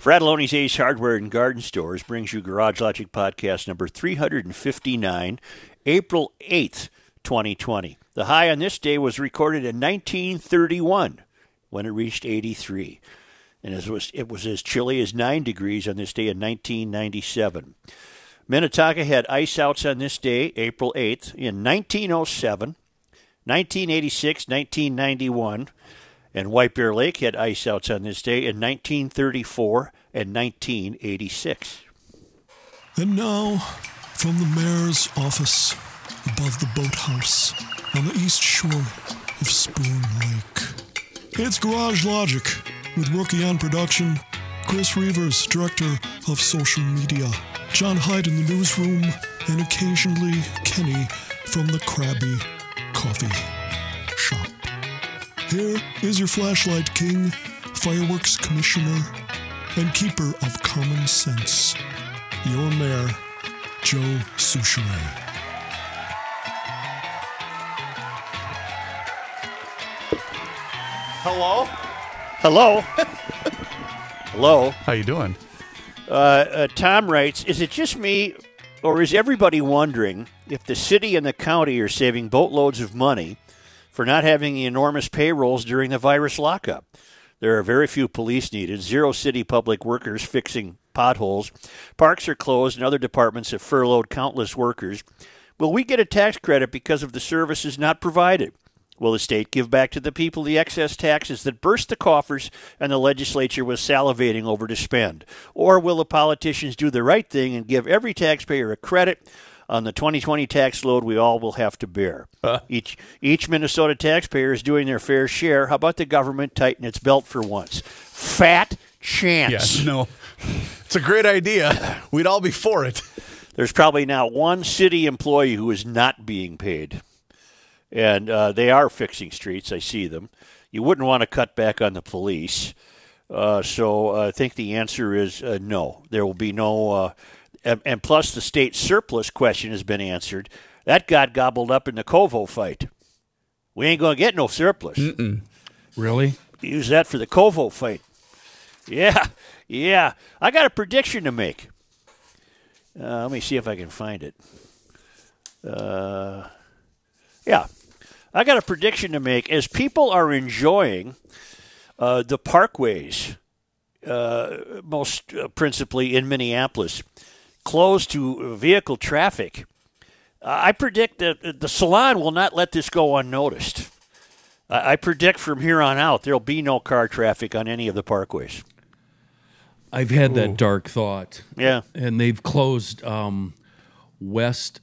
Fratallone's Ace Hardware and Garden Stores brings you Garage Logic Podcast number 359, April 8th, 2020. The high on this day was recorded in 1931 when it reached 83. And it was, it was as chilly as 9 degrees on this day in 1997. Minnetonka had ice outs on this day, April 8th, in 1907, 1986, 1991. And White Bear Lake had ice outs on this day in 1934 and 1986. And now, from the mayor's office above the boathouse on the east shore of Spoon Lake, it's Garage Logic with Rookie on production, Chris Reuvers, director of social media, John Hyde in the newsroom, and occasionally Kenny from the Krabby Coffee Shop. Here is your flashlight king, fireworks commissioner, and keeper of common sense, your mayor, Joe Soucheray. Hello. Hello. Hello. How you doing? Uh, uh, Tom writes, "Is it just me, or is everybody wondering if the city and the county are saving boatloads of money for not having the enormous payrolls during the virus lockup? There are very few police needed, zero city public workers fixing potholes, parks are closed, and other departments have furloughed countless workers. Will we get a tax credit because of the services not provided?" Will the state give back to the people the excess taxes that burst the coffers and the legislature was salivating over to spend? Or will the politicians do the right thing and give every taxpayer a credit on the 2020 tax load we all will have to bear? Each, each Minnesota taxpayer is doing their fair share. How about the government tighten its belt for once? Fat chance. Yeah, no. It's a great idea. We'd all be for it. There's probably now one city employee who is not being paid. And uh, they are fixing streets. I see them. You wouldn't want to cut back on the police. Uh, so uh, I think the answer is uh, no. There will be no. And, and plus, the state surplus question has been answered. That got gobbled up in the COVID fight. We ain't going to get no surplus. Really? Use that for the COVID fight. Yeah, yeah. I got a prediction to make. Uh, let me see if I can find it. Uh, yeah, I got a prediction to make. As people are enjoying uh, the parkways, uh, most uh, principally in Minneapolis, closed to vehicle traffic, I predict that the salon will not let this go unnoticed. I I predict from here on out there'll be no car traffic on any of the parkways. I've had that dark thought. Yeah. And they've closed um, West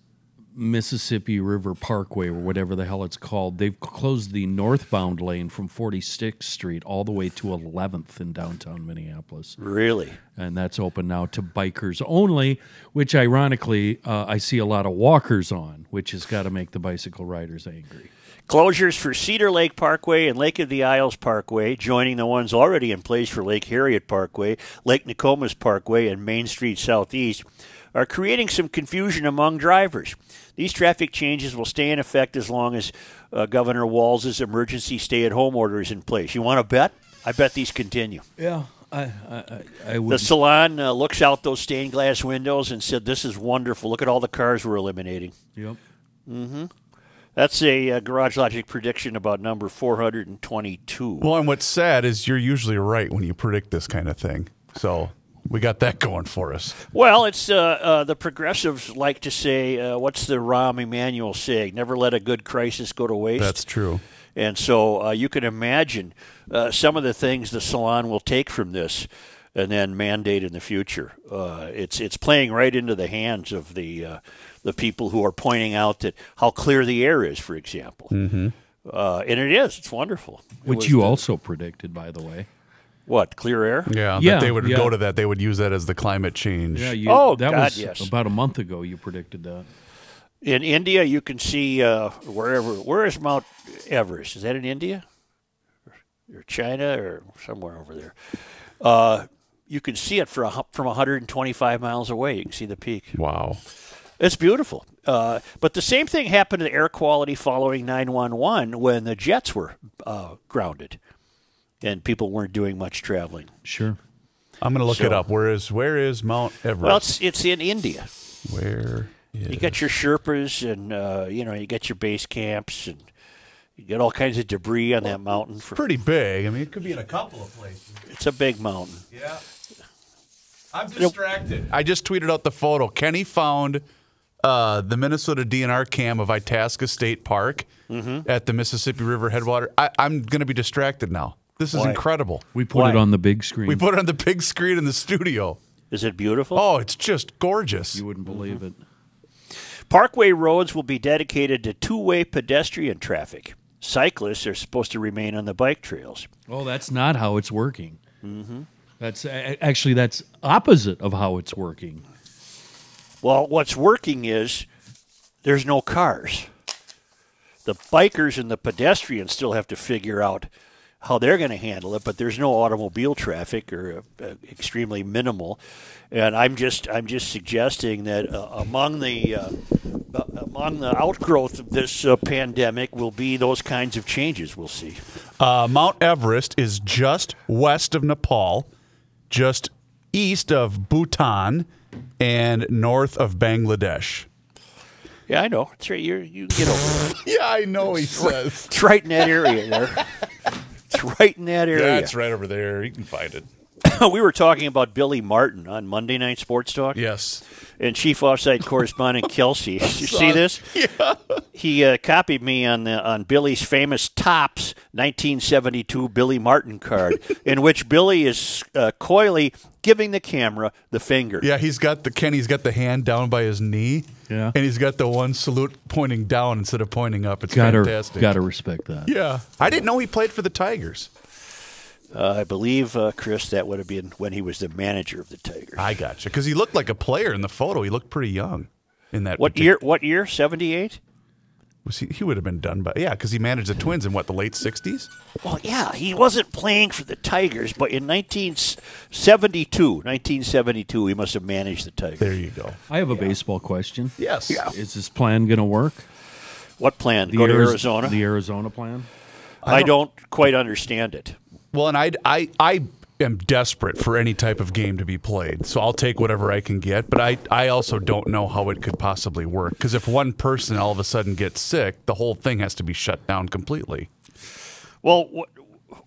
Mississippi River Parkway or whatever the hell it's called. They've closed the northbound lane from 46th Street all the way to 11th in downtown Minneapolis. Really? And that's open now to bikers only, which ironically uh, I see a lot of walkers on, which has got to make the bicycle riders angry. Closures for Cedar Lake Parkway and Lake of the Isles Parkway, joining the ones already in place for Lake Harriet Parkway, Lake Nokomis Parkway, and Main Street Southeast, are creating some confusion among drivers. These traffic changes will stay in effect as long as uh, Governor Walz's emergency stay-at-home order is in place. You want to bet? I bet these continue. Yeah, I, I, I, I The salon uh, looks out those stained glass windows and said, "This is wonderful. Look at all the cars we're eliminating." Yep. Mm-hmm. That's a uh, Garage Logic prediction about number 422. Well, and what's sad is you're usually right when you predict this kind of thing. So we got that going for us. Well, it's uh, uh, the progressives like to say, uh, what's the Rahm Emanuel saying? Never let a good crisis go to waste. That's true. and so uh, you can imagine uh, some of the things the salon will take from this and then mandate in the future. Uh, it's it's playing right into the hands of the uh, the people who are pointing out that how clear the air is, for example. Mm-hmm. Uh, and it is. It's wonderful. Which was you the- also predicted, by the way. What clear air? Yeah, Yeah, that they would yeah. go to that. They would use that as the climate change. Yeah, you, Oh, that God, was yes. about a month ago. You predicted that. In India, you can see uh, wherever. Where is Mount Everest? Is that in India, or China, or somewhere over there? Uh, you can see it for a, from 125 miles away. You can see the peak. Wow. It's beautiful. Uh, but the same thing happened to air quality following 911 when the jets were uh, grounded and people weren't doing much traveling. Sure. I'm gonna look So- it up. Where is where is Mount Everest? Well, it's it's in India. where is You got your Sherpas, and uh, you know you got your base camps, and you get all kinds of debris on that mountain. For pretty big. I mean, it could be in a couple of places. it's a big mountain. Yeah. I'm distracted. I just tweeted out the photo. Kenny found uh, the Minnesota DNR cam of Itasca State Park Mm-hmm. at the Mississippi River headwater. I, I'm going to be distracted now. This is Why? incredible. We put Why? it on the big screen. We put it on the big screen in the studio. Is it beautiful? Oh, it's just gorgeous. you wouldn't believe it. Parkway roads will be dedicated to two-way pedestrian traffic. Cyclists are supposed to remain on the bike trails. Oh, that's not how it's working. Mm-hmm. That's actually that's opposite of how it's working. Well, what's working is there's no cars. The bikers and the pedestrians still have to figure out how they're going to handle it, but there's no automobile traffic or uh, extremely minimal. And I'm just I'm just suggesting that uh, among the uh, among the outgrowth of this uh, pandemic will be those kinds of changes. We'll see. Uh, Mount Everest is just west of Nepal, just east of Bhutan, and north of Bangladesh. Yeah, I know. It's right. You're, you get over. Yeah, I know, he says. It's right in that area there. It's right in that area. Yeah, it's right over there. You can find it. we were talking about Billy Martin on Monday Night Sports Talk. Yes. And Chief Offside Correspondent Kelsey, you see this? Yeah. He uh, copied me on the on Billy's famous Topps 1972 Billy Martin card, in which Billy is uh, coyly giving the camera the finger. Yeah, he's got the Kenny's got the hand down by his knee. Yeah. And he's got the one salute pointing down instead of pointing up. It's Gotta fantastic. gotta respect that. Yeah. I didn't know he played for the Tigers. Uh, I believe, uh, Chris, that would have been when he was the manager of the Tigers. I gotcha. Because he looked like a player in the photo. He looked pretty young in that. What partic- year? What year? 78? Was he? He would have been done by yeah, because he managed the Twins in what the late '60s. Well, yeah, he wasn't playing for the Tigers, but in 1972, 1972, he must have managed the Tigers. There you go. I have a baseball question. Yes. Yeah. Is this plan going to work? What plan? Go to Arizona? The Arizona plan. I don't quite understand it. Well, and I, I, I am desperate for any type of game to be played, so I'll take whatever I can get. But I, I also don't know how it could possibly work because if one person all of a sudden gets sick, the whole thing has to be shut down completely. Well, what,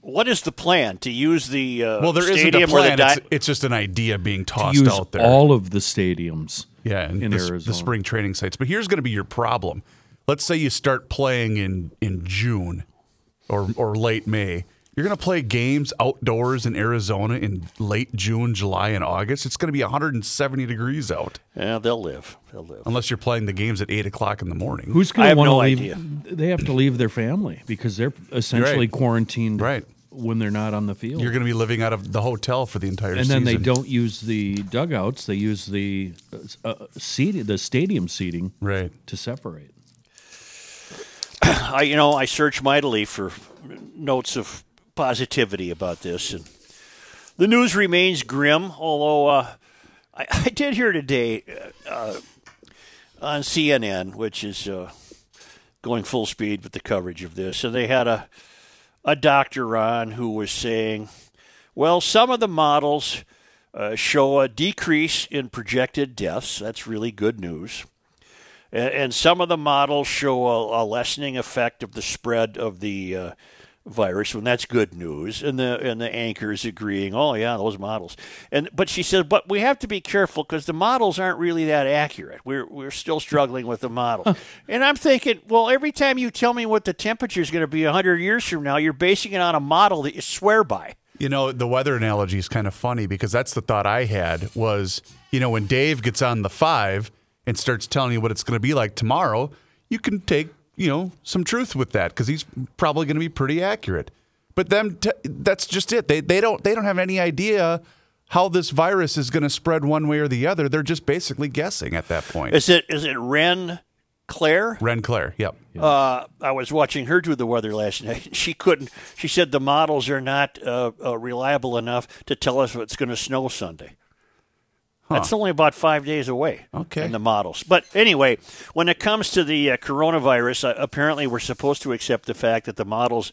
what is the plan to use the uh, Well, there isn't a plan. the It's, it's just an idea being tossed Use out there. all of the stadiums. yeah, and in the, Arizona. the spring training sites. But here's going to be your problem. Let's say you start playing in in June or or late May. You're going to play games outdoors in Arizona in late June, July, and August. It's going to be 170 degrees out, yeah, they'll live. They'll live. unless you're playing the games at eight o'clock in the morning. Who's going to have want to no leave? idea. They have to leave their family because they're essentially Right. quarantined Right. when they're not on the field. You're going to be living out of the hotel for the entire season. and season. then they don't use the dugouts; they use the uh, uh, seating, the stadium seating, Right. to separate. I, you know, I search mightily for notes of positivity about this, and the news remains grim. Although uh, I, I did hear today uh, on CNN, which is uh, going full speed with the coverage of this, and they had a a doctor on who was saying, well, some of the models uh, show a decrease in projected deaths. That's really good news. And, and some of the models show a, a lessening effect of the spread of the uh, virus, and that's good news. And the and the anchors agreeing, oh yeah, those models. And but she said, but we have to be careful because the models aren't really that accurate. We're we're still struggling with the models. and I'm thinking, well, every time you tell me what the temperature is going to be hundred years from now, you're basing it on a model that you swear by. You know, the weather analogy is kind of funny because that's the thought I had was, you know, when Dave gets on the five and starts telling you what it's going to be like tomorrow, you can take, you know, some truth with that because he's probably going to be pretty accurate. But But them, t- that's just it. They they don't they don't have any idea how this virus is going to spread one way or the other. They're just basically guessing at that point. Is it is it Ren Claire? Ren Claire, yep. Uh, I was watching her do the weather last night. She couldn't. She said the models are not uh, uh, reliable enough to tell us if it's going to snow Sunday. That's only about five days away. Okay. In the models, but anyway, when it comes to the uh, coronavirus, uh, apparently we're supposed to accept the fact that the models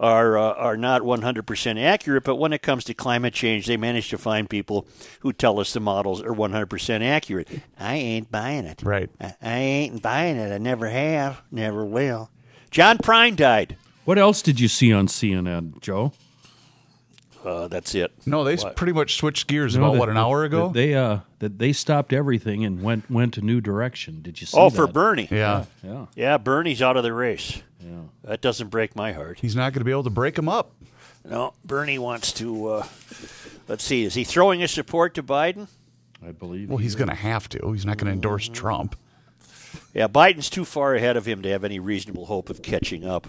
are uh, are not 100% accurate. But when it comes to climate change, they manage to find people who tell us the models are 100% accurate. I ain't buying it. Right. I, I ain't buying it. I never have, never will. John Prine died. What else did you see on CNN, Joe? Uh, that's it. No, they s pretty much switched gears No, about that- what an hour that ago. They uh that they stopped everything and went went a new direction. Did you see Oh, that? for Bernie. yeah. Yeah. Yeah, Bernie's out of the race. Yeah. That doesn't break my heart. he's not going to be able to break him up. No, Bernie wants to. Uh, let's see. Is he throwing his support to Biden? I believe. Well, he's going to have to. He's not going to endorse Trump. Yeah, Biden's too far ahead of him to have any reasonable hope of catching up.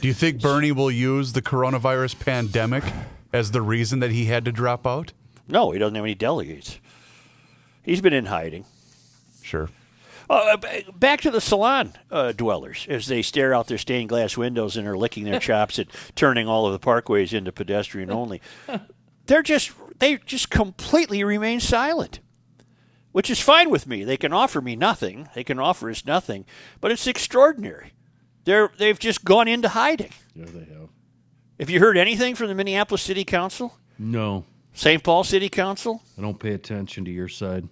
Do you think Bernie will use the coronavirus pandemic as the reason that he had to drop out? No, he doesn't have any delegates. He's been in hiding. Sure. Uh, back to the salon uh, dwellers as they stare out their stained glass windows and are licking their chops at turning all of the parkways into pedestrian only. They're just they just completely remain silent, which is fine with me. They can offer me nothing. They can offer us nothing, but it's extraordinary. They're they've just gone into hiding. Yeah, they have. Have you heard anything from the Minneapolis City Council, No, St. Paul City Council? I don't pay attention to your side.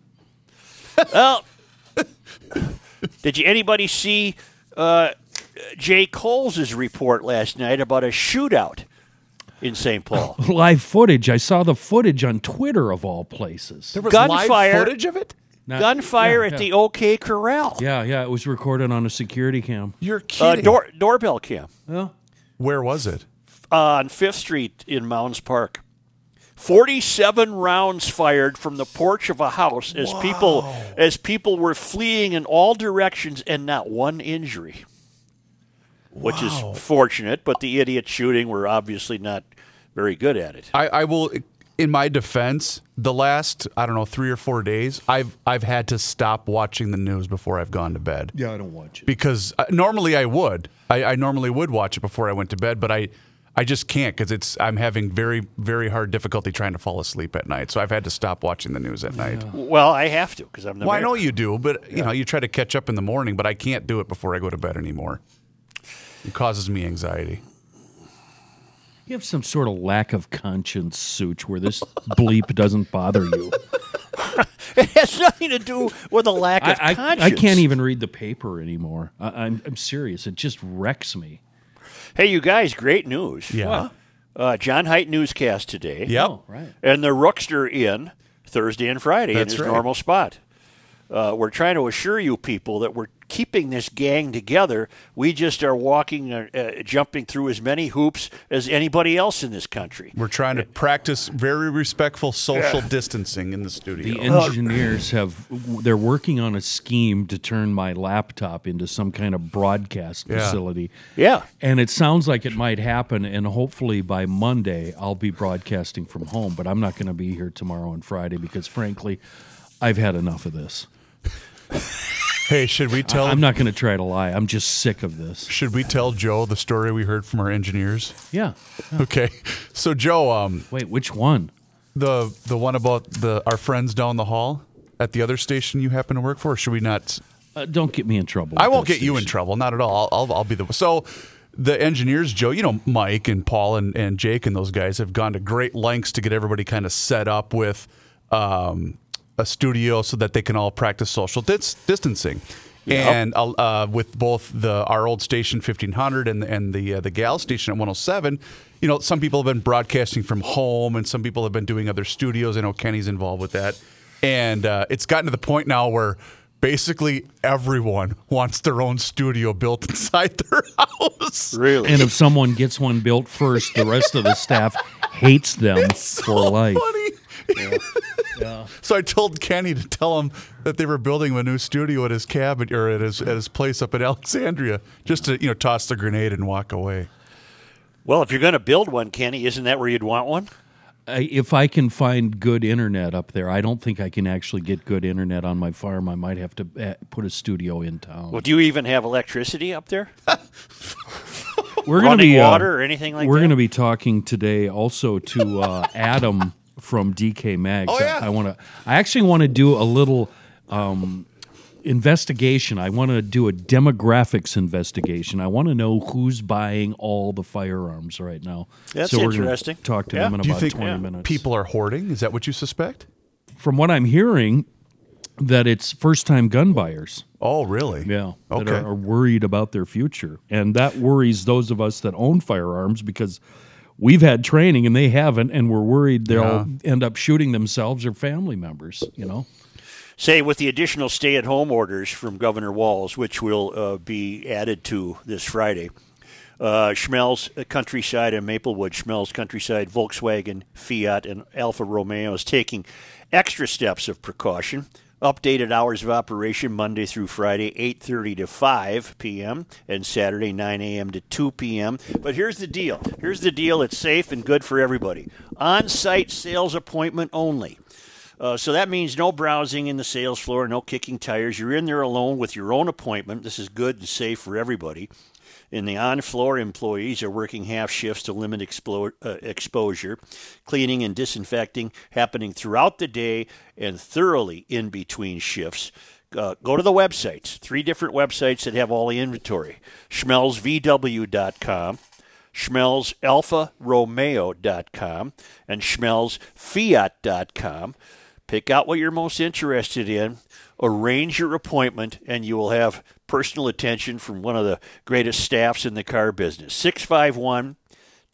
Well, did you anybody see uh, Jay Coles' report last night about a shootout in St. Paul? Live footage. I saw the footage on Twitter of all places. There was Gunfire. live footage of it? Not- Gunfire yeah, at yeah. the OK Corral. Yeah, yeah. It was recorded on a security cam. You're Uh, kidding. door, doorbell cam Yeah. Where was it? Uh, on Fifth Street in Mounds Park. Forty-seven rounds fired from the porch of a house as people as people were fleeing in all directions, and not one injury, which is fortunate. But the idiot shooting were obviously not very good at it. I, I will, in my defense, the last I don't know three or four days, I've I've had to stop watching the news before I've gone to bed Yeah, I don't watch it. because uh, normally I would. I, I normally would watch it before I went to bed, but I I just can't because it's I'm having very very hard difficulty trying to fall asleep at night. So I've had to stop watching the news at night. Well, I have to because I'm the Well, I know you do, but you know you try to catch up in the morning, but I can't do it before I go to bed anymore. It causes me anxiety. You have some sort of lack of conscience, Such, where this bleep doesn't bother you. It has nothing to do with a lack of I, I, conscience. I can't even read the paper anymore. I, I'm, I'm serious. It just wrecks me. Hey, you guys, great news. Yeah. Uh, John Height newscast today. Yep. Oh, right. And the Rookster in Thursday and Friday That's in his right. normal spot. Uh, we're trying to assure you people that we're keeping this gang together. We just are walking, uh, uh, jumping through as many hoops as anybody else in this country. We're trying to practice very respectful social distancing in the studio. The engineers have, they're working on a scheme to turn my laptop into some kind of broadcast Yeah. facility. Yeah. And it sounds like it might happen. And hopefully by Monday, I'll be broadcasting from home. But I'm not going to be here tomorrow and Friday because, frankly, I've had enough of this. hey, should we tell I'm not going to try to lie. I'm just sick of this. should we tell Joe the story we heard from our engineers? Yeah. Okay. So Joe, um, Wait, which one? the the one about the our friends down the hall at the other station you happen to work for, or should we not Uh, don't get me in trouble. I won't get you in trouble, not at all. I'll, I'll, I'll be the so. The engineers, Joe, you know, Mike and Paul and, and Jake and those guys have gone to great lengths to get everybody kind of set up with um, a studio so that they can all practice social dis- distancing. And uh, uh, with both the our old station 1500 and and the uh, the gal station at 107, you know, some people have been broadcasting from home, and some people have been doing other studios. I know Kenny's involved with that, and uh, it's gotten to the point now where basically everyone wants their own studio built inside their house. Really? And if someone gets one built first, the rest of the staff hates them for so life. funny. So I told Kenny to tell him that they were building him a new studio at his cabin or at his at his place up in Alexandria, just to you know toss the grenade and walk away. Well, if you're going to build one, Kenny, isn't that where you'd want one? I- if I can find good internet up there, I don't think I can actually get good internet on my farm. I might have to uh, put a studio in town. Well, do you even have electricity up there? we're gonna running be uh, water or anything like we're that? going to be talking today also to uh, Adam from DK Mags. Oh, yeah. I, want to. I actually want to do a little um, investigation. I want to do a demographics investigation. I want to know who's buying all the firearms right now. That's so we're gonna interesting. Talk to Yeah. them in Do you about think twenty minutes. people are hoarding? Is that what you suspect? from what I'm hearing, that it's first-time gun buyers. Oh, really? Yeah, that Okay. are, are worried about their future, and that worries those of us that own firearms because we've had training and they haven't, and we're worried they'll end up shooting themselves or family members. You know, Say, with the additional stay at home orders from Governor Walz, which will uh, be added to this Friday, uh, Schmelz uh, Countryside and Maplewood, Schmelz Countryside, Volkswagen, Fiat, and Alfa Romeo is taking extra steps of precaution. Updated hours of operation Monday through Friday, 8:30 to 5 p.m. and Saturday 9 a.m. to 2 p.m. But here's the deal. Here's the deal. It's safe and good for everybody. On-site sales appointment only. Uh, so that means no browsing in the sales floor, no kicking tires. You're in there alone with your own appointment. This is good and safe for everybody. And the on floor employees are working half shifts to limit uh, exposure. Cleaning and disinfecting happening throughout the day and thoroughly in between shifts. Uh, go to the websites, three different websites that have all the inventory schmelzvw.com, schmelzalfaromeo.com, and schmelzfiat.com. Pick out what you're most interested in, arrange your appointment, and you will have personal attention from one of the greatest staffs in the car business. 651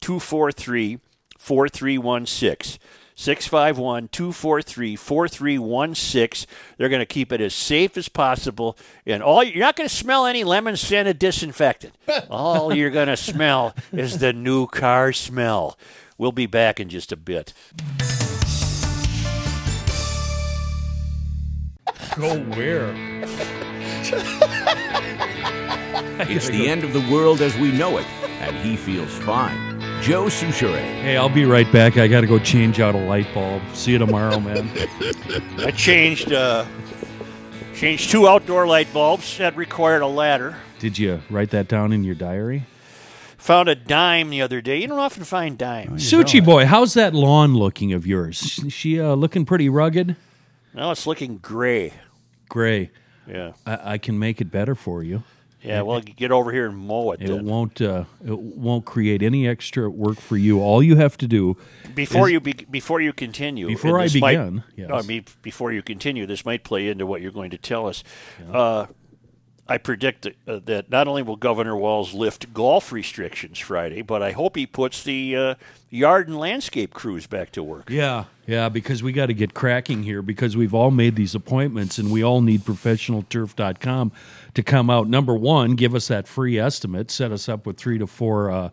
243 4316. 651 243 4316. They're going to keep it as safe as possible. And all you're not going to smell any lemon scented disinfectant. all you're going to smell is the new car smell. We'll be back in just a bit. Go where? It's the end of the world as we know it, and he feels fine. Joe Soucheray. Hey, I'll be right back. I got to go change out a light bulb. See you tomorrow, man. I changed uh, changed two outdoor light bulbs that required a ladder. Did you write that down in your diary? Found a dime the other day. You don't often find dimes. Suchi boy, how's that lawn looking of yours? She uh, looking pretty rugged, Now it's looking gray. gray. Yeah. I, I can make it better for you. Yeah, well, get over here and mow it. It then. won't. Uh, it won't create any extra work for you. All you have to do Before is- you be, before you continue, Before I this might- begin, no. I mean before you continue, this might play into what you're going to tell us. Uh, I predict that, uh, that not only will Governor Walz lift golf restrictions Friday, but I hope he puts the uh, yard and landscape crews back to work. Yeah, yeah, because we got to get cracking here because we've all made these appointments and we all need professionalturf.com to come out. Number one, give us that free estimate, set us up with three to four uh,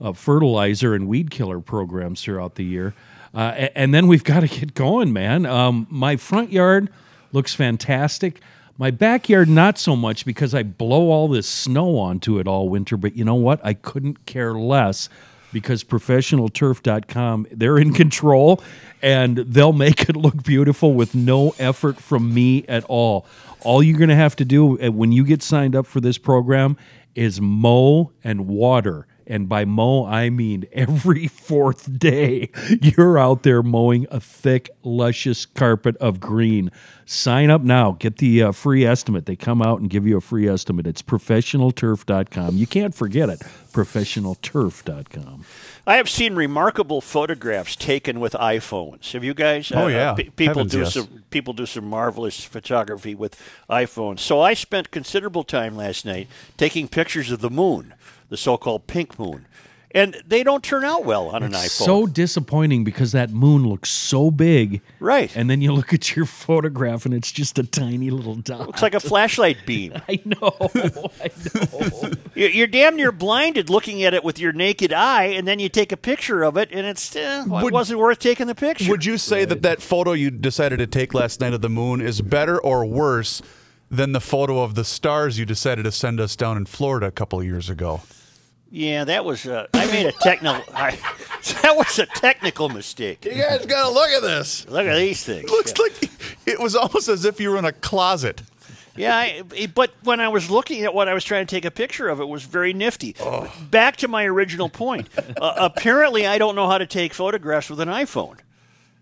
uh, fertilizer and weed killer programs throughout the year. Uh, and then we've got to get going, man. Um, my front yard looks fantastic. My backyard, not so much because I blow all this snow onto it all winter. But you know what? I couldn't care less because professionalturf.com they're in control and they'll make it look beautiful with no effort from me at all all you're going to have to do uh, when you get signed up for this program is mow and water and by mow i mean every fourth day you're out there mowing a thick luscious carpet of green sign up now get the uh, free estimate they come out and give you a free estimate it's professionalturf.com you can't forget it professionalturf.com I have seen remarkable photographs taken with iPhones. Have you guys? Oh, yeah. pe- people Heavens, do yes. some people do some marvelous photography with iPhones. So I spent considerable time last night taking pictures of the moon, the so-called pink moon, and they don't turn out well on an iPhone. so disappointing because that moon looks so big. Right. And then you look at your photograph and it's just a tiny little dot. Looks like a flashlight beam. I know. I know. You- You're damn near blinded looking at it with your naked eye, and then you take a picture of it, and it's eh, well, it wasn't worth taking the picture. Would you say that that photo you decided to take last night of the moon is better or worse than the photo of the stars you decided to send us down in Florida a couple of years ago? Yeah, that was. Uh, I made a technical. I, that was a technical mistake. You guys got to look at this. Look at these things. Looks like it was almost as if you were in a closet. Yeah, I, but when I was looking at what I was trying to take a picture of, it was very nifty. Back to my original point. uh, apparently, I don't know how to take photographs with an iPhone.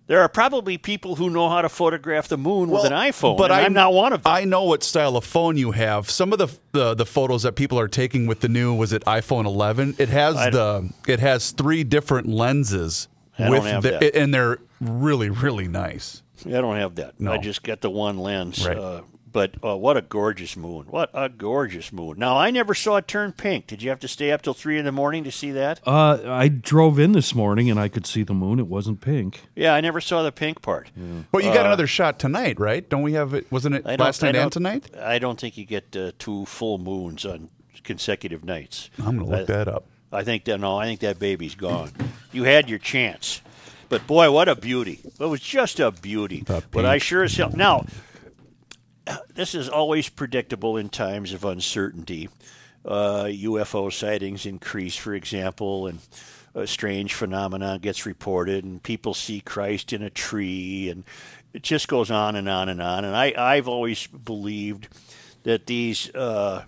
There are probably people who know how to photograph the moon with an iPhone, but I'm not one of them. I know what style of phone you have. Some of the the, the photos that people are taking with the new was it iPhone 11. It has I- the it has three different lenses I with the, and they're really really nice. I don't have that. No. I just got the one lens. Right. Uh, but uh, what a gorgeous moon! What a gorgeous moon! Now I never saw it turn pink. Did you have to stay up till three in the morning to see that? Uh, I drove in this morning and I could see the moon. It wasn't pink. Yeah, I never saw the pink part. But you got another shot tonight, right? Don't we have it? Wasn't it Uh, I don't- last night and tonight? I don't think you get uh, two full moons on consecutive nights. I'm gonna look I- that up. I think that no, I think that baby's gone. you had your chance, but boy, what a beauty! It was just a beauty. But I sure as hell now. This is always predictable in times of uncertainty. Uh, UFO sightings increase, for example, and a strange phenomenon gets reported, and people see Christ in a tree, and it just goes on and on and on. And I, I've always believed that these uh,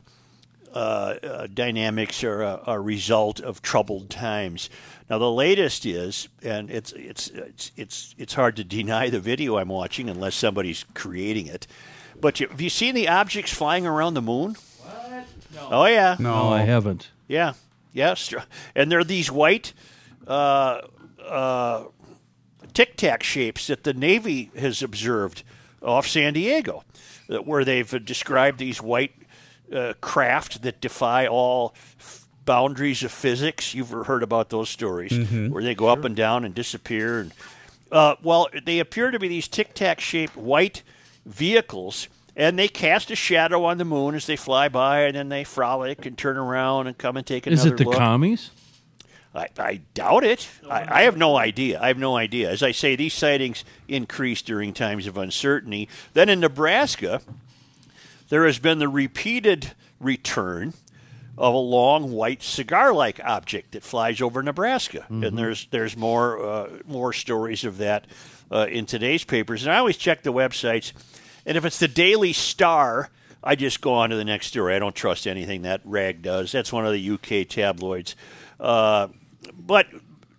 uh, uh, dynamics are a, a result of troubled times. Now, the latest is, and it's it's it's it's it's hard to deny the video I'm watching unless somebody's creating it. But you, have you seen the objects flying around the moon? What? No. Oh yeah. No, I haven't. Yeah, yeah, and they're these white uh, uh, tic tac shapes that the Navy has observed off San Diego, uh, where they've uh, described these white uh, craft that defy all f- boundaries of physics. You've heard about those stories where they go up and down and disappear. And uh, well, they appear to be these tic tac shaped white vehicles, and they cast a shadow on the moon as they fly by, and then they frolic and turn around and come and take another look. Is it the look. commies? I, I doubt it. I, I have no idea. I have no idea. As I say, these sightings increase during times of uncertainty. Then in Nebraska, there has been the repeated return of a long white cigar-like object that flies over Nebraska, and there's there's more uh, more stories of that uh, in today's papers. And I always check the websites, and if it's the Daily Star, I just go on to the next story. I don't trust anything that rag does. That's one of the UK tabloids. Uh, but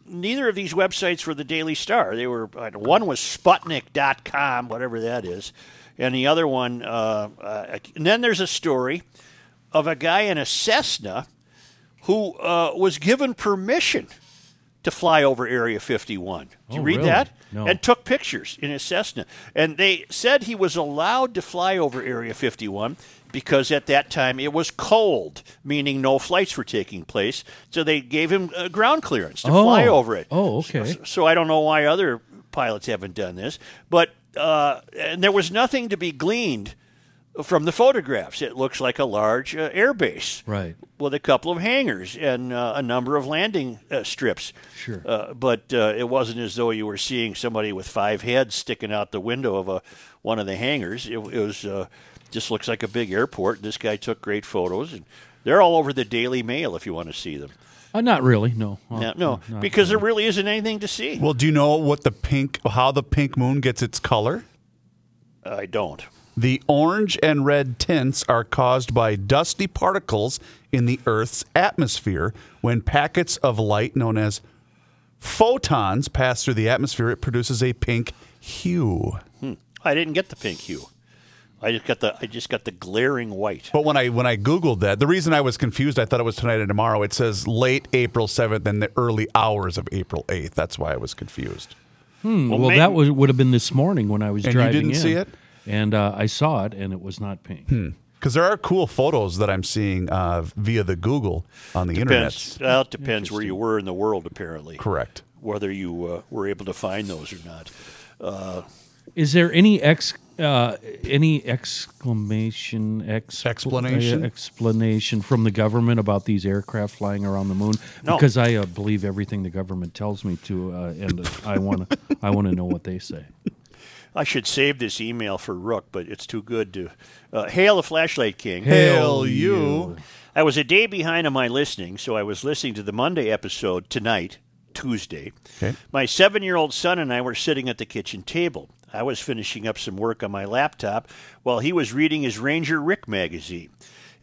neither of these websites were the Daily Star. They were uh, one was Sputnik.com, whatever that is, and the other one. Uh, uh, and then there's a story of a guy in a Cessna who uh, was given permission to fly over Area 51. Did you Oh, read really? that? No. And took pictures in his Cessna. And they said he was allowed to fly over Area 51 because at that time it was cold, meaning no flights were taking place. So they gave him uh, ground clearance to fly Oh. over it. Oh, okay. So, so I don't know why other pilots haven't done this, but uh, and there was nothing to be gleaned from the photographs. It looks like a large uh, air base Right. with a couple of hangars and uh, a number of landing uh, strips. Sure. Uh, but uh, it wasn't as though you were seeing somebody with five heads sticking out the window of a one of the hangars. It, it was uh, just looks like a big airport. This guy took great photos, and they're all over the Daily Mail if you want to see them. Uh, not really. No. Uh, no, no, not because there really isn't anything to see. Well, do you know what the pink how the pink moon gets its color? I don't. The orange and red tints are caused by dusty particles in the Earth's atmosphere. When packets of light, known as photons, pass through the atmosphere, it produces a pink hue. Hmm. I didn't get the pink hue. I just got the I just got the glaring white. But when I when I googled that, the reason I was confused, I thought it was tonight and tomorrow. It says late April seventh and the early hours of April eighth. That's why I was confused. Hmm. Well, may- that was, would have been this morning when I was And you didn't in. see it? And uh, I saw it, and it was not pink. Because there are cool photos that I'm seeing uh, via the Google on the Depends. internet. Well, it depends where you were in the world, apparently. Correct. Whether you uh, were able to find those or not. Uh, Is there any ex uh, any exclamation ex Explanation? uh, explanation from the government about these aircraft flying around the moon? No. Because I uh, believe everything the government tells me to, uh, and I want to I want to know what they say. I should save this email for Rook, but it's too good to. Uh, Hail the Flashlight King. Hail you. I was a day behind on my listening, so I was listening to the Monday episode tonight, Tuesday. Okay. My seven year old son and I were sitting at the kitchen table. I was finishing up some work on my laptop while he was reading his Ranger Rick magazine.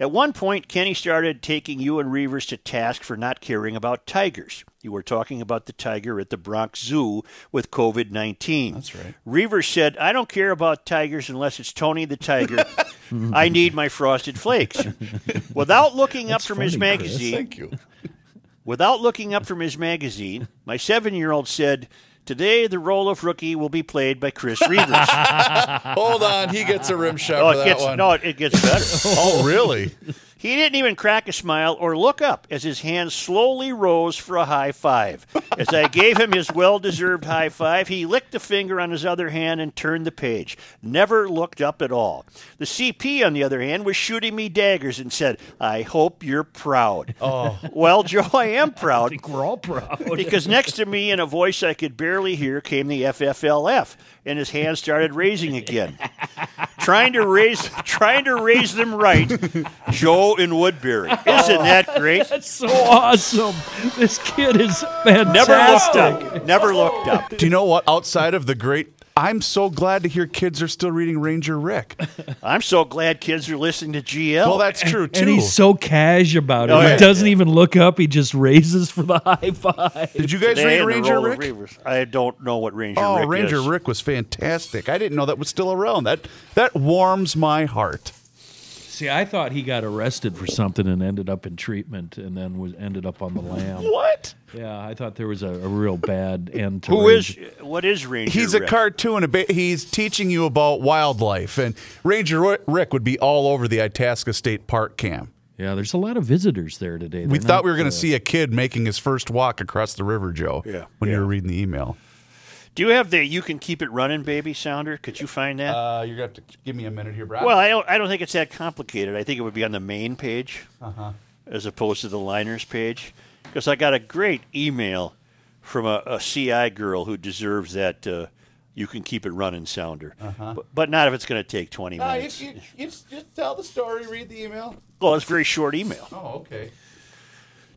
At one point, Kenny started taking you and Reuvers to task for not caring about tigers. You were talking about the tiger at the Bronx Zoo with COVID 19. That's right. Reuvers said, I don't care about tigers unless it's Tony the Tiger. I need my frosted flakes. Without looking up from his funny, Chris. magazine, Thank you. Without looking up from his magazine, my seven year old said, Today the role of rookie will be played by Chris Reuvers. Hold on, he gets a rim shot oh, for that gets one. no, it gets better. Oh, really? He didn't even crack a smile or look up as his hand slowly rose for a high five. As I gave him his well deserved high five, he licked a finger on his other hand and turned the page. Never looked up at all. The CP, on the other hand, was shooting me daggers and said, I hope you're proud. Oh. Well, Joe, I am proud. We're all proud. because next to me, in a voice I could barely hear, came the FFLF, and his hand started raising again, trying to raise, trying to raise them right. Joe in Woodbury, isn't that great? That's so awesome. This kid is fantastic. Never looked up. Never looked up. Do you know what? Outside of the great, I'm so glad to hear kids are still reading Ranger Rick. I'm so glad kids are listening to GL. Well, that's true too. And he's so cash about it. Oh, yeah. he doesn't even look up. He just raises for the high five. Did you guys They read Ranger Rick? Reuvers. I don't know what Ranger Rick was. Oh, Rick Ranger is. Rick was fantastic. I didn't know that was still around. That that warms my heart. See, I thought he got arrested for something and ended up in treatment, and then was ended up on the lam. What? Yeah, I thought there was a, a real bad end to. Who Ranger- is? What is Ranger? He's a cartoon. a ba- He's teaching you about wildlife, and Ranger Rick would be all over the Itasca State Park cam. Yeah, there's a lot of visitors there today. We They're thought not, we were going uh, to see a kid making his first walk across the river, Joe. Yeah, When you were reading the email. Do you have the "You Can Keep It Running" baby sounder? Could you find that? Uh, you're going to have to give me a minute here, Brad. Well, I don't. I don't think it's that complicated. I think it would be on the main page Uh-huh. as opposed to the liners page, because I got a great email from a, a CI girl who deserves that. Uh, you can keep it running sounder, but, but not if it's going to take twenty Uh-huh. Uh, you, minutes. you, you just, just tell the story, read the email. well, it's a very short email. Oh, okay.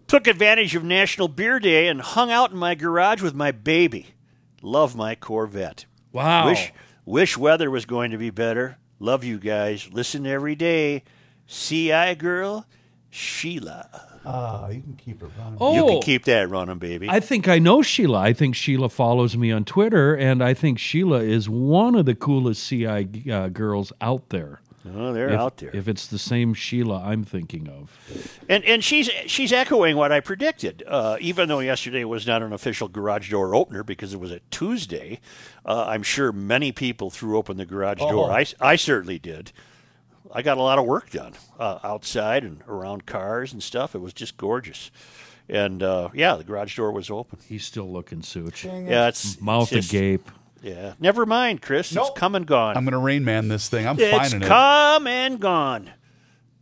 Took advantage of National Beer Day and hung out in my garage with my baby. Love my Corvette. Wow. Wish wish weather was going to be better. Love you guys. Listen every day. CI girl, Sheila. Ah, you can keep it running. Oh, You can keep that running, baby. I think I know Sheila. I think Sheila follows me on Twitter, and I think Sheila is one of the coolest CI uh, girls out there. Oh, they're If, out there. if it's the same Sheila I'm thinking of. and and she's she's echoing what I predicted. Uh, even though yesterday was not an official garage door opener because it was a Tuesday, uh, I'm sure many people threw open the garage door. I, I certainly did. I got a lot of work done uh, outside and around cars and stuff. It was just gorgeous. And uh, yeah, the garage door was open. He's still looking such. Yeah, it's Mouth it's just- agape. Yeah, never mind, Chris. Nope. It's come and gone. I'm going to rain man this thing. I'm It's finding it. It's come and gone.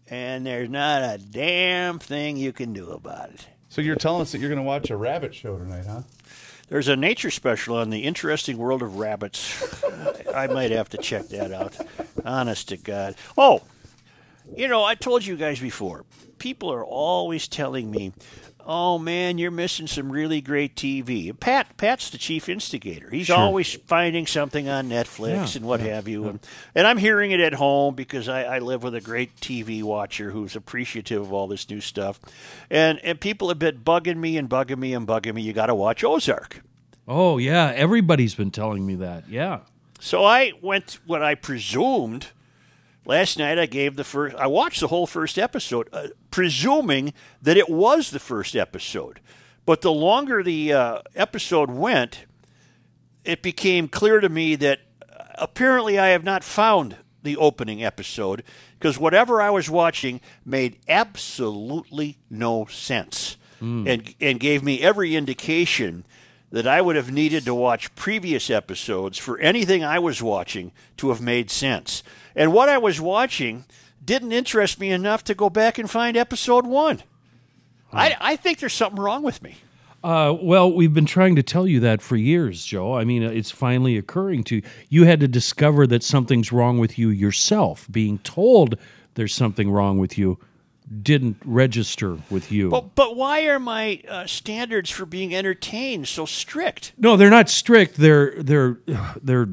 And there's not a damn thing you can do about it. So you're telling us that you're going to watch a rabbit show tonight, huh? There's a nature special on the interesting world of rabbits. I might have to check that out. Honest to God. Oh, you know, I told you guys before. People are always telling me, "Oh man, you're missing some really great TV." Pat, Pat's the chief instigator. He's always finding something on Netflix and what have you, and, and I'm hearing it at home because I, I live with a great TV watcher who's appreciative of all this new stuff, and and people have been bugging me and bugging me and bugging me. You got to watch Ozark. Oh yeah, everybody's been telling me that. Yeah. So I went what I presumed last night. I gave the first. I watched the whole first episode, uh, presuming that it was the first episode. But the longer the uh, episode went, it became clear to me that uh, apparently I have not found the opening episode because whatever I was watching made absolutely no sense and and gave me every indication that I would have needed to watch previous episodes for anything I was watching to have made sense. And what I was watching didn't interest me enough to go back and find episode one. I, I think there's something wrong with me. Uh, well, we've been trying to tell you that for years, Joe. I mean, it's finally occurring to you. You had to discover that something's wrong with you yourself. Being told there's something wrong with you didn't register with you. But, but why are my uh, standards for being entertained so strict? No, they're not strict. They're they're they're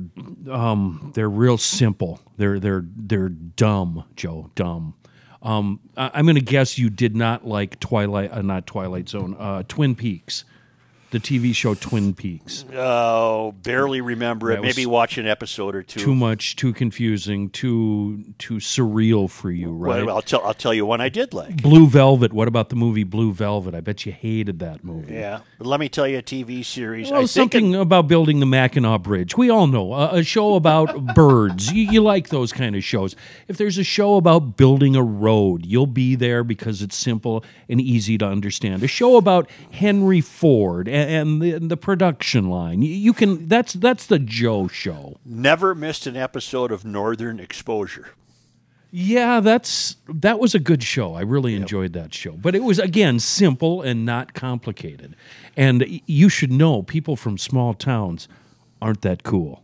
um they're real simple. They're they're they're dumb, Joe. Dumb. Um, I, I'm going to guess you did not like Twilight, uh, not Twilight Zone, uh, Twin Peaks, the TV show Twin Peaks. Oh, barely remember it. Maybe watch an episode or two. Too much, too confusing, too too surreal for you, right? Well, I'll tell I'll tell you one I did like. Blue Velvet. What about the movie Blue Velvet? I bet you hated that movie. Yeah, let me tell you a TV series. Well, I think something about building the Mackinac Bridge. We all know a, a show about birds. You, you like those kind of shows. If there's a show about building a road, you'll be there because it's simple and easy to understand. A show about Henry Ford and, and the, the production line. You, can. That's that's the Joe show. never missed an episode of Northern Exposure. Yeah, that's that was a good show. I really enjoyed that show. But it was again simple and not complicated. And you should know people from small towns aren't that cool.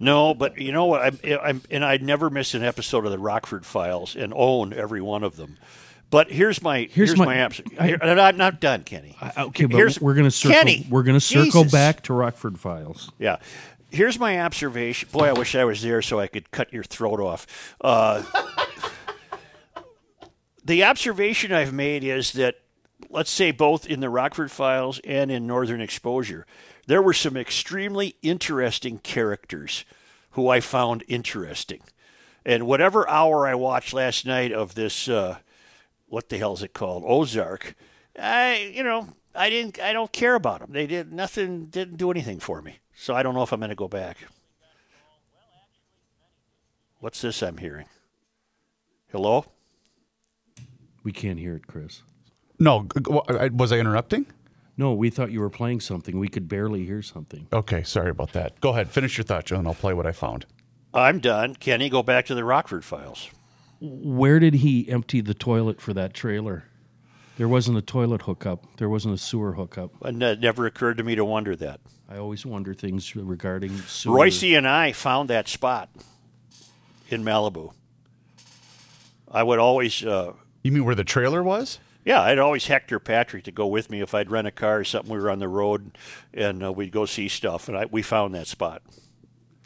No, but you know what? I'm, I'm and I never miss an episode of the Rockford Files and own every one of them. But here's my here's, my- my, answer. I- Here- I'm not, done, Kenny. Okay, but Here's- we're going to circle. Kenny, we're going to circle Jesus. back to Rockford Files. Yeah. Here's my observation. Boy, I wish I was there so I could cut your throat off. Uh, the observation I've made is that, let's say, both in the Rockford Files and in Northern Exposure, there were some extremely interesting characters who I found interesting. And whatever hour I watched last night of this, uh, what the hell is it called, Ozark, I, you know, I didn't, I don't care about them. They did nothing, didn't do anything for me. So I don't know if I'm going to go back. What's this I'm hearing? Hello? We can't hear it, Chris. No, g- g- wha- I- was I interrupting? No, we thought you were playing something. We could barely hear something. Okay, sorry about that. Go ahead, finish your thought, Joe, and I'll play what I found. I'm done. Kenny, go back to the Rockford files. Where did he empty the toilet for that trailer? There wasn't a toilet hookup. There wasn't a sewer hookup. And it never occurred to me to wonder that. I always wonder things regarding sewer. Royce and I found that spot in Malibu. I would always, uh, You mean where the trailer was? yeah, I'd always hector Patrick to go with me if I'd rent a car or something. We were on the road, and uh, we'd go see stuff. And I, we found that spot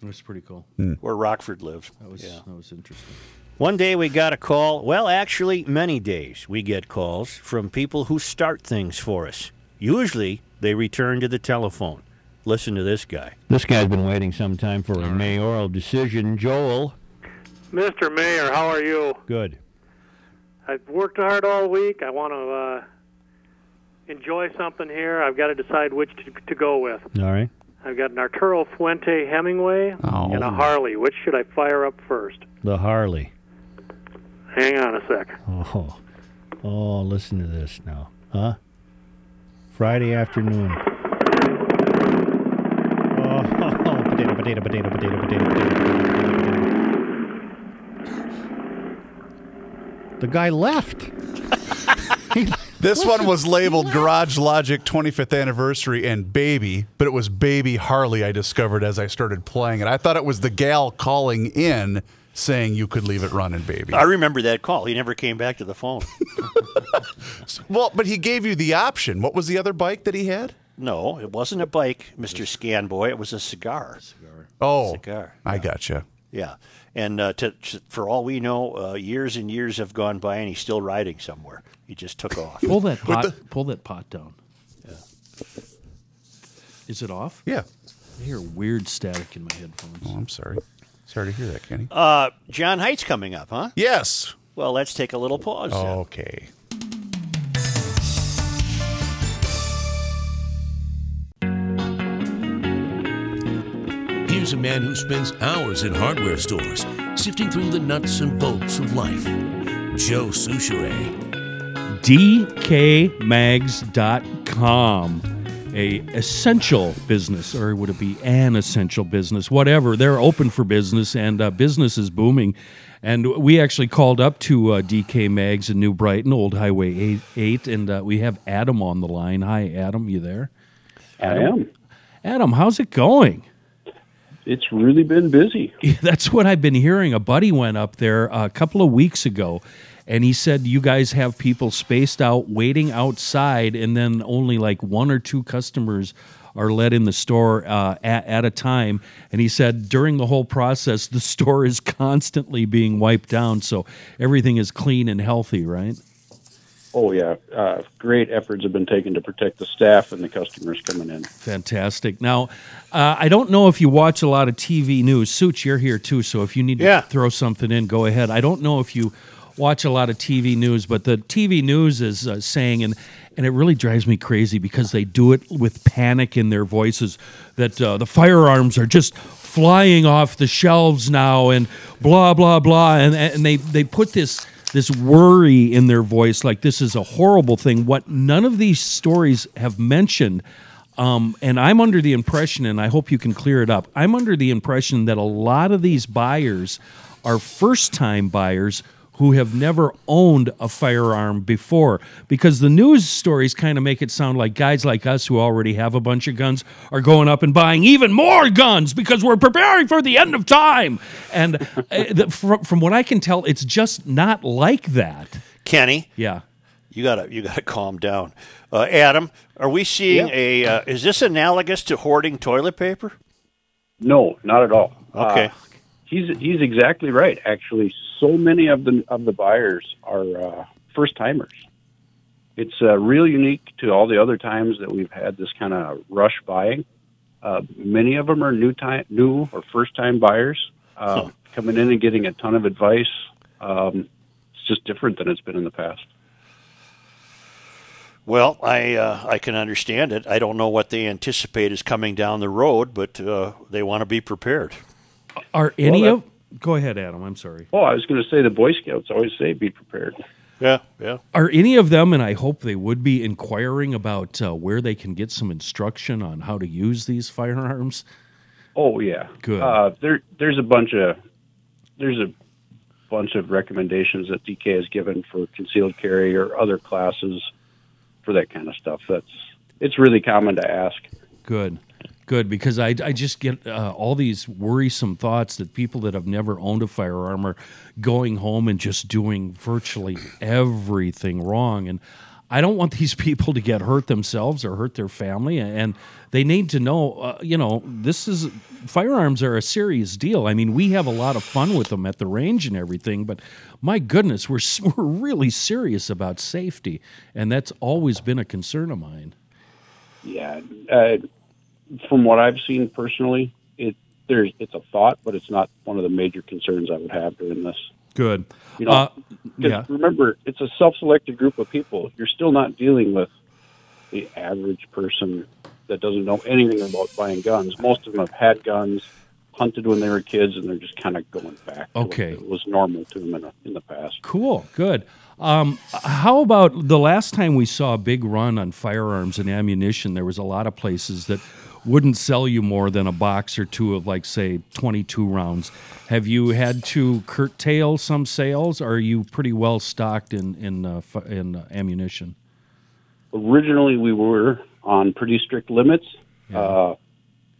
That's pretty cool. where Rockford lived. That was yeah. that was interesting. One day we got a call. Well, actually, many days we get calls from people who start things for us. Usually, they return to the telephone. Listen to this guy. This guy's been waiting some time for a mayoral decision. Joel. Mr. Mayor, how are you? Good. I've worked hard all week. I want to uh, enjoy something here. I've got to decide which to, to go with. All right. I've got an Arturo Fuente Hemingway Oh. and a Harley. Which should I fire up first? The Harley. Hang on a sec. Oh, oh, listen to this now, huh? Friday afternoon. Oh, potato, potato, potato, potato, potato, potato. The guy left. This Listen, one was labeled Garage Logic 25th Anniversary and Baby, but it was Baby Harley I discovered as I started playing it. I thought it was the gal calling in saying you could leave it running, Baby. I remember that call. He never came back to the phone. Well, but he gave you the option. What was the other bike that he had? no, it wasn't a bike, Mr. Scanboy. It was a cigar. Cigar. Oh, Cigar. I gotcha. Yeah. And uh, to, to- for all we know, uh, years and years have gone by, and he's still riding somewhere. He just took off. Pull that pot. pull that pot down. Yeah. Is it off? Yeah. I hear weird static in my headphones. Oh, I'm sorry. Sorry to hear that, Kenny. Uh, John Heights coming up, huh? yes. Well, let's take a little pause. then. Okay. Here's a man who spends hours in hardware stores, sifting through the nuts and bolts of life. Joe Soucheray. dkmags.com a essential business or would it be an essential business whatever. They're open for business and uh, business is booming. And we actually called up to uh, dk mags in new brighton old highway 8, 8 and uh, we have adam on the line. Hi adam. You there? I am. adam how's it going? It's really been busy. That's what I've been hearing. A buddy went up there a couple of weeks ago, and he said you guys have people spaced out waiting outside, and then only like one or two customers are let in the store uh, at, at a time. And he said during the whole process, the store is constantly being wiped down, so everything is clean and healthy, right? Oh yeah, uh, great efforts have been taken to protect the staff and the customers coming in. Fantastic. Now, uh, I don't know if you watch a lot of TV news. Suits, you're here too, so if you need Yeah. to throw something in, go ahead. I don't know if you watch a lot of TV news, but the TV news is uh, saying, and and it really drives me crazy because they do it with panic in their voices that uh, the firearms are just flying off the shelves now, and blah blah blah, and and they they put this this worry in their voice like this is a horrible thing. What none of these stories have mentioned, um, and I'm under the impression, and I hope you can clear it up. I'm under the impression that a lot of these buyers are first time buyers who have never owned a firearm before because the news stories kind of make it sound like guys like us who already have a bunch of guns are going up and buying even more guns because we're preparing for the end of time and uh, the, from, from what i can tell it's just not like that Kenny, yeah you gotta you gotta calm down. Uh, Adam, are we seeing a? Uh, is this analogous to hoarding toilet paper? No, not at all. Okay. Uh, he's he's exactly right. Actually, so many of the of the buyers are uh, first timers. It's uh, real unique to all the other times that we've had this kind of rush buying. Uh, many of them are new time, new or first time buyers uh, coming in and getting a ton of advice. Um, it's just different than it's been in the past. Well, I uh, I can understand it. I don't know what they anticipate is coming down the road, but uh, they want to be prepared. are any Well, of go ahead adam i'm sorry Oh, I was going to say the Boy Scouts always say be prepared. Yeah, yeah. Are any of them, and I hope they would be, inquiring about uh, where they can get some instruction on how to use these firearms? Oh yeah, Good. Uh, there, there's a bunch of there's a bunch of recommendations that DK has given for concealed carry or other classes for that kind of stuff. That's it's really common to ask. Good, good, because I, I just get uh, all these worrisome thoughts that people that have never owned a firearm are going home and just doing virtually everything wrong. And I don't want these people to get hurt themselves or hurt their family. And they need to know, uh, you know, this is firearms are a serious deal. I mean, we have a lot of fun with them at the range and everything, but my goodness, we're, we're really serious about safety. And that's always been a concern of mine. Yeah, uh, from what I've seen personally, it there's it's a thought, but it's not one of the major concerns I would have during this. Good. You know, Uh, yeah. remember, it's a self-selected group of people. You're still not dealing with the average person that doesn't know anything about buying guns. Most of them have had guns, hunted when they were kids, and they're just kind of going back. To Okay. it was normal to them in, a, in the past. Cool, good. Um, how about the last time we saw a big run on firearms and ammunition? There was a lot of places that wouldn't sell you more than a box or two of, like, say, 22 rounds. Have you had to curtail some sales? Or are you pretty well stocked in in uh, in uh, ammunition? Originally, we were on pretty strict limits. Uh,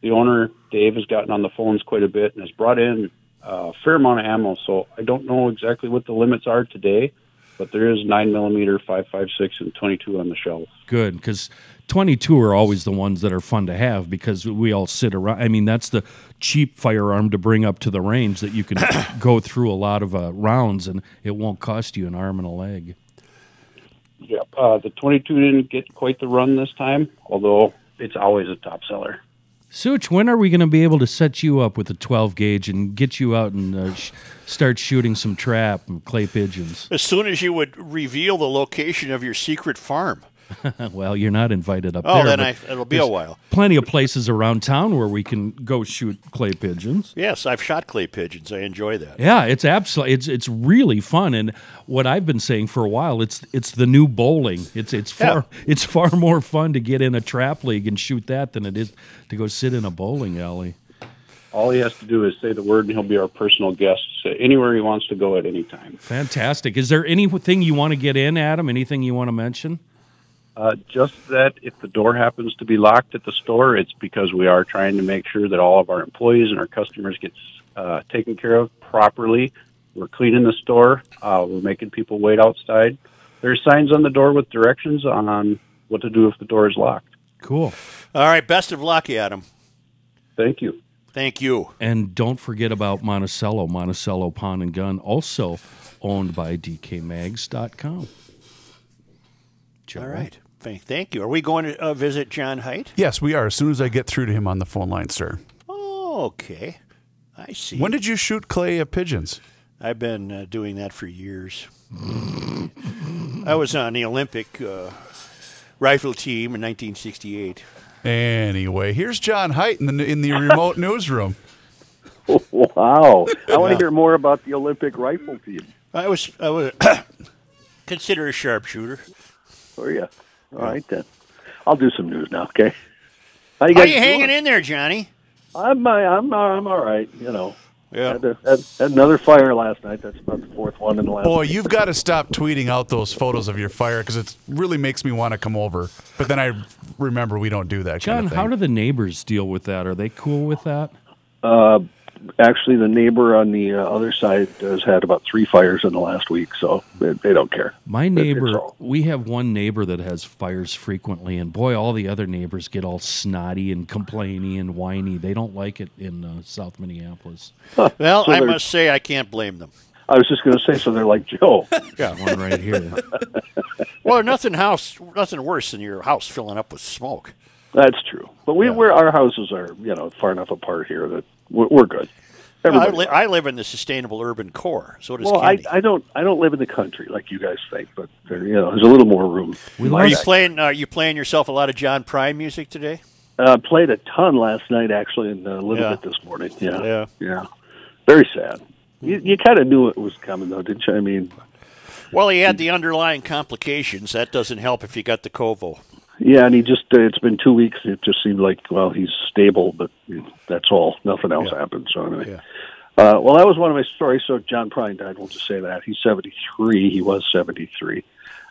the owner, Dave, has gotten on the phones quite a bit and has brought in a fair amount of ammo. So I don't know exactly what the limits are today, but there is 9 millimeter, 5.56, and 22 on the shelf. Good, because 22 are always the ones that are fun to have because we all sit around. I mean, that's the cheap firearm to bring up to the range that you can go through a lot of uh, rounds and it won't cost you an arm and a leg. Yep. Uh, the 22 didn't get quite the run this time, although it's always a top seller. Such, when are we going to be able to set you up with a 12 gauge and get you out and uh, sh- start shooting some trap and clay pigeons? As soon as you would reveal the location of your secret farm. well, you're not invited up Oh, there. then I- it'll be a while. Plenty of places around town where we can go shoot clay pigeons. Yes, I've shot clay pigeons. I enjoy that. Yeah, it's absolutely it's it's really fun, and what I've been saying for a while, it's it's the new bowling. It's it's far it's far more fun to get in a trap league and shoot that than it is to go sit in a bowling alley. All he has to do is say the word, and he'll be our personal guest so anywhere he wants to go at any time. Fantastic. Is there anything you want to get in, Adam? Anything you want to mention? Uh, just that if the door happens to be locked at the store, it's because we are trying to make sure that all of our employees and our customers get uh, taken care of properly. We're cleaning the store. Uh, we're making people wait outside. There's signs on the door with directions on what to do if the door is locked. Cool. All right. Best of luck, Adam. Thank you. Thank you. And don't forget about Monticello, Monticello Pawn and Gun, also owned by DKMags.com. Joe. All right. Thank, thank you. Are we going to uh, visit John Height? Yes, we are. As soon as I get through to him on the phone line, sir. Oh, okay. I see. When did you shoot clay pigeons? I've been uh, doing that for years. I was on the Olympic uh, rifle team in 1968. Anyway, here's John Height in the in the remote newsroom. Wow. I want to hear more about the Olympic rifle team. I was I was considered a sharpshooter. Oh, yeah. All right, then. I'll do some news now, okay? How How you guys you hanging doing? in there, Johnny? I'm, uh, I'm, uh, I'm all right, you know. Yeah. Had, a- had, had another fire last night. That's about the fourth one in the last Boy, you've got to stop tweeting out those photos of your fire because it really makes me want to come over. But then I remember we don't do that. John, kind of thing. how do the neighbors deal with that? Are they cool with that? Uh, actually, the neighbor on the uh, other side has had about three fires in the last week, so they, they don't care. My neighbor, all- we have one neighbor that has fires frequently, and boy, all the other neighbors get all snotty and complaining and whiny. They don't like it in uh, South Minneapolis. Well, So I must say I can't blame them. I was just going to say, so they're like Joe. Yeah. One right here. Well, nothing house, nothing worse than your house filling up with smoke. That's true. But we, we're, our houses are, you know, far enough apart here that we're, we're good. I, li- I live in the sustainable urban core. So does well, I, Candy. I don't I don't live in the country like you guys think, but there, you know, there's a little more room. in my are you back. playing? Are you playing yourself a lot of John Prine music today? Uh, played a ton last night, actually, and a little Yeah. bit this morning. Yeah, Yeah. yeah. Very sad. You, you kind of knew it was coming, though, didn't you? I mean, Well, he had the underlying complications. That doesn't help if you got the Covo. Yeah, and he just uh, it's been two weeks. It just seemed like well, he's stable, but that's all. Nothing else happened. So anyway. Uh, well, that was one of my stories. So John Prine died. We'll just say that he's seventy three. He was seventy three.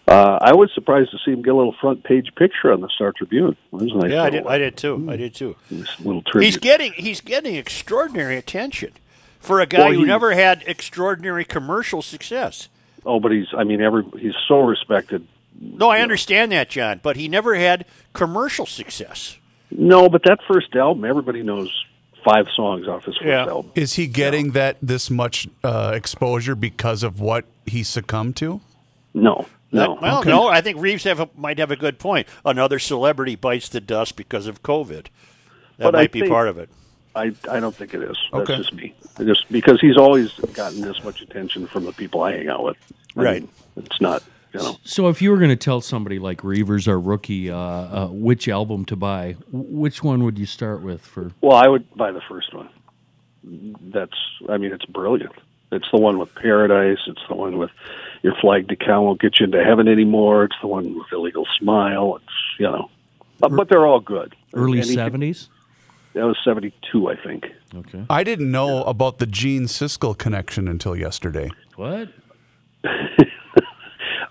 Uh, I was surprised to see him get a little front page picture on the Star Tribune. Nice Yeah, I little, did. I did too. I did too. little tribute. He's getting he's getting extraordinary attention for a guy Well, who never had extraordinary commercial success. Oh, but he's, I mean, every he's so respected. No, I understand that, John, but he never had commercial success. No, but that first album, everybody knows five songs off his first album. Is he getting that this much uh, exposure because of what he succumbed to? No, no. That- well, Okay. no, I think Reeves have a, might have a good point. Another celebrity bites the dust because of COVID. That But I might be think- part of it. I, I don't think it is. That's Okay. just me. Just because he's always gotten this much attention from the people I hang out with. I Right. mean, it's not, you know. So, if you were going to tell somebody like Reuvers or Rookie uh, uh, which album to buy, which one would you start with? For Well, I would buy the first one. That's, I mean, it's brilliant. It's the one with Paradise. It's the one with Your Flag Decal Won't Get You Into Heaven Anymore. It's the one with Illegal Smile. It's, you know, uh, but they're all good. early And he- seventies? That was 72, I think. Okay. I didn't know about the Gene Siskel connection until yesterday. What?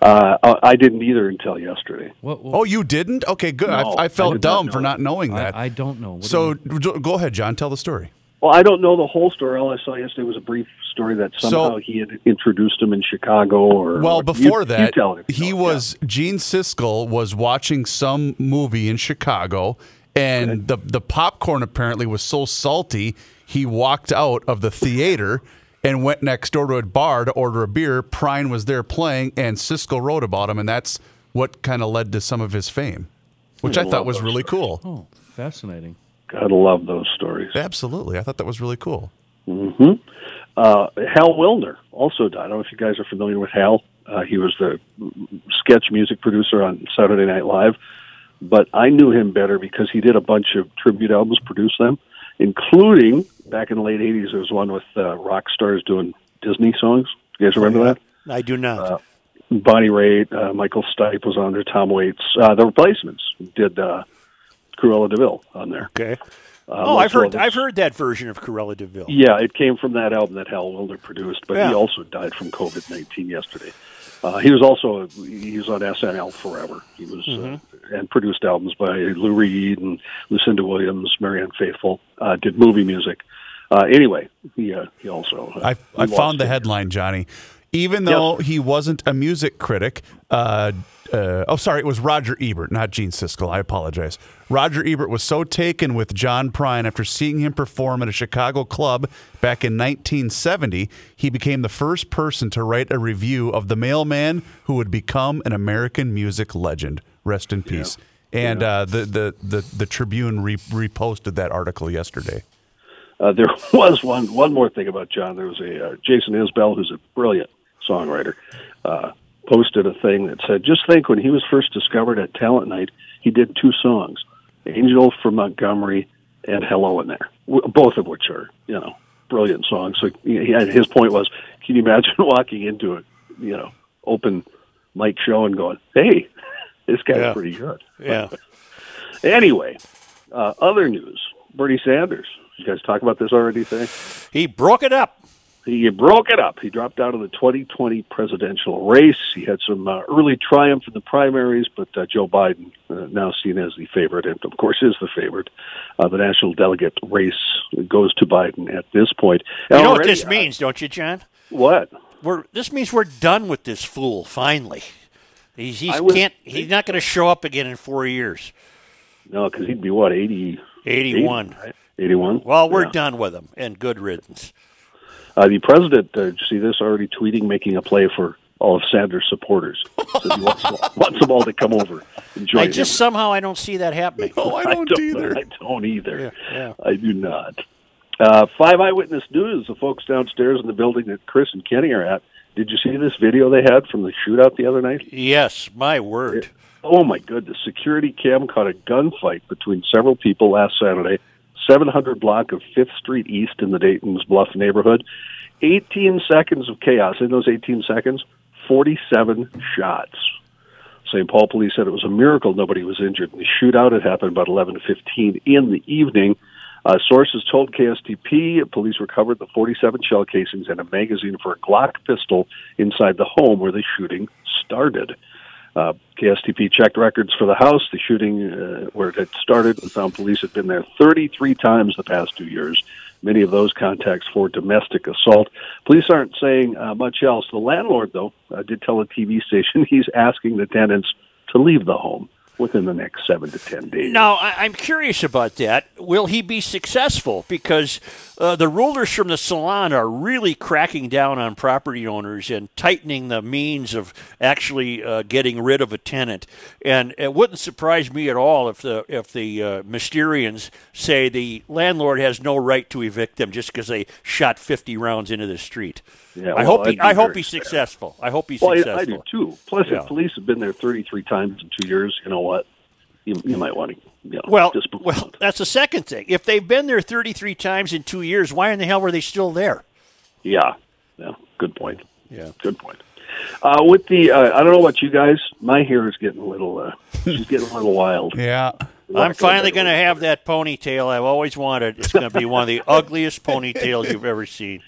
Uh, I I didn't either until yesterday. What? Oh, you didn't? Okay, good. No, I, I I felt did not dumb know for not knowing that. I don't know. What so you- jo- go ahead, John. Tell the story. Well, I don't know the whole story. All I saw yesterday was a brief story that So- somehow he had introduced him in Chicago. Or Well, you- before you that, tell it you he know. was Gene Siskel was watching some movie in Chicago, and the the popcorn apparently was so salty he walked out of the theater and went next door to a bar to order a beer. Prine was there playing, and Siskel wrote about him, and that's what kind of led to some of his fame, which I, I thought was those really cool. Oh, fascinating. Gotta love those stories. Absolutely, I thought that was really cool. hmm Uh, Hal Willner also died. I don't know if you guys are familiar with Hal. Uh, he was the sketch music producer on Saturday Night Live, but I knew him better because he did a bunch of tribute albums, produced them, including back in the late '80s. There was one with uh, rock stars doing Disney songs. You guys remember that? I do not. Uh, Bonnie Raitt, uh, Michael Stipe was on there, Tom Waits. Uh, the Replacements did uh, Cruella De Vil on there. okay. Uh, oh, I've heard I've heard that version of Cruella De Vil. Yeah, it came from that album that Hal Willner produced, but Yeah. he also died from COVID nineteen yesterday. Uh, he was also he was on SNL forever. He was Mhm. uh, and produced albums by Lou Reed and Lucinda Williams, Marianne Faithfull. Uh, did movie music. Uh, anyway, he uh, he also uh, I, he I found the headline, Johnny. Even though he wasn't a music critic, uh, uh, oh, sorry, it was Roger Ebert, not Gene Siskel. I apologize. Roger Ebert was so taken with John Prine after seeing him perform at a Chicago club back in 1970, he became the first person to write a review of the mailman who would become an American music legend. Rest in peace. And uh, the, the, the, the Tribune re- reposted that article yesterday. Uh, there was one one more thing about John. There was a uh, Jason Isbell, who's a brilliant songwriter, uh, posted a thing that said, "Just think, when he was first discovered at Talent Night, he did two songs, Angel from Montgomery and Hello in there, both of which are you know brilliant songs." So he his point was, can you imagine walking into a you know open mic show and going, "Hey, this guy's Yeah. pretty good." Yeah. Anyway, uh, other news: Bernie Sanders. You guys talk about this already today? He broke it up. He broke it up. He dropped out of the 2020 presidential race. He had some uh, early triumph in the primaries, but uh, Joe Biden, uh, now seen as the favorite, and of course is the favorite, uh, the national delegate race goes to Biden at this point. You And know what already- this means, don't you, John? What? We're this means we're done with this fool. Finally, he's he was- can't. He's not going to show up again in four years. No, because he'd be what 80, 81. 80, right? 81. Well, we're Yeah. done with him, and good riddance. Uh, the president, uh, did you see this already tweeting, making a play for all of Sanders' supporters. Says he wants, wants them all to come over and join I him. just somehow I don't see that happening. Oh, I don't, either. I don't either. Yeah, yeah. I do not. Uh, five Eyewitness News, the folks downstairs in the building that Chris and Kenny are at. Did you see this video they had from the shootout the other night? Yes, my word. Oh my goodness! Security cam caught a gunfight between several people last Saturday, 700 block of Fifth Street East in the Dayton's Bluff neighborhood. 18 seconds of chaos. In those 18 seconds, 47 shots. St. Paul police said it was a miracle nobody was injured. The shootout had happened about 11:15 in the evening. Uh, sources told KSTP police recovered the 47 shell casings and a magazine for a Glock pistol inside the home where the shooting started. Uh, KSTP checked records for the house, the shooting uh, where it had started, and found police had been there 33 times the past two years. Many of those contacts for domestic assault. Police aren't saying uh, much else. The landlord, though, uh, did tell a TV station he's asking the tenants to leave the home within the next seven to ten days. Now, I'm curious about that. Will he be successful? Because uh, the rulers from the salon are really cracking down on property owners and tightening the means of actually uh, getting rid of a tenant. And it wouldn't surprise me at all if the if the uh, Mysterians say the landlord has no right to evict them just because they shot 50 rounds into the street. Yeah, I well, hope I'd he, I hope he's sad. successful. I hope he's well, successful. I do too. Plus, Yeah. if police have been there 33 times in two years, you know what? You, you might want to, you know, Well, just well, that's the second thing. If they've been there 33 times in two years, why in the hell were they still there? Yeah, yeah. Good point. Yeah, good point. Uh, with the, uh, I don't know about you guys. My hair is getting a little, uh, she's getting a little wild. Yeah. I'm finally going to have that ponytail I've always wanted. It's going to be one of the ugliest ponytails you've ever seen.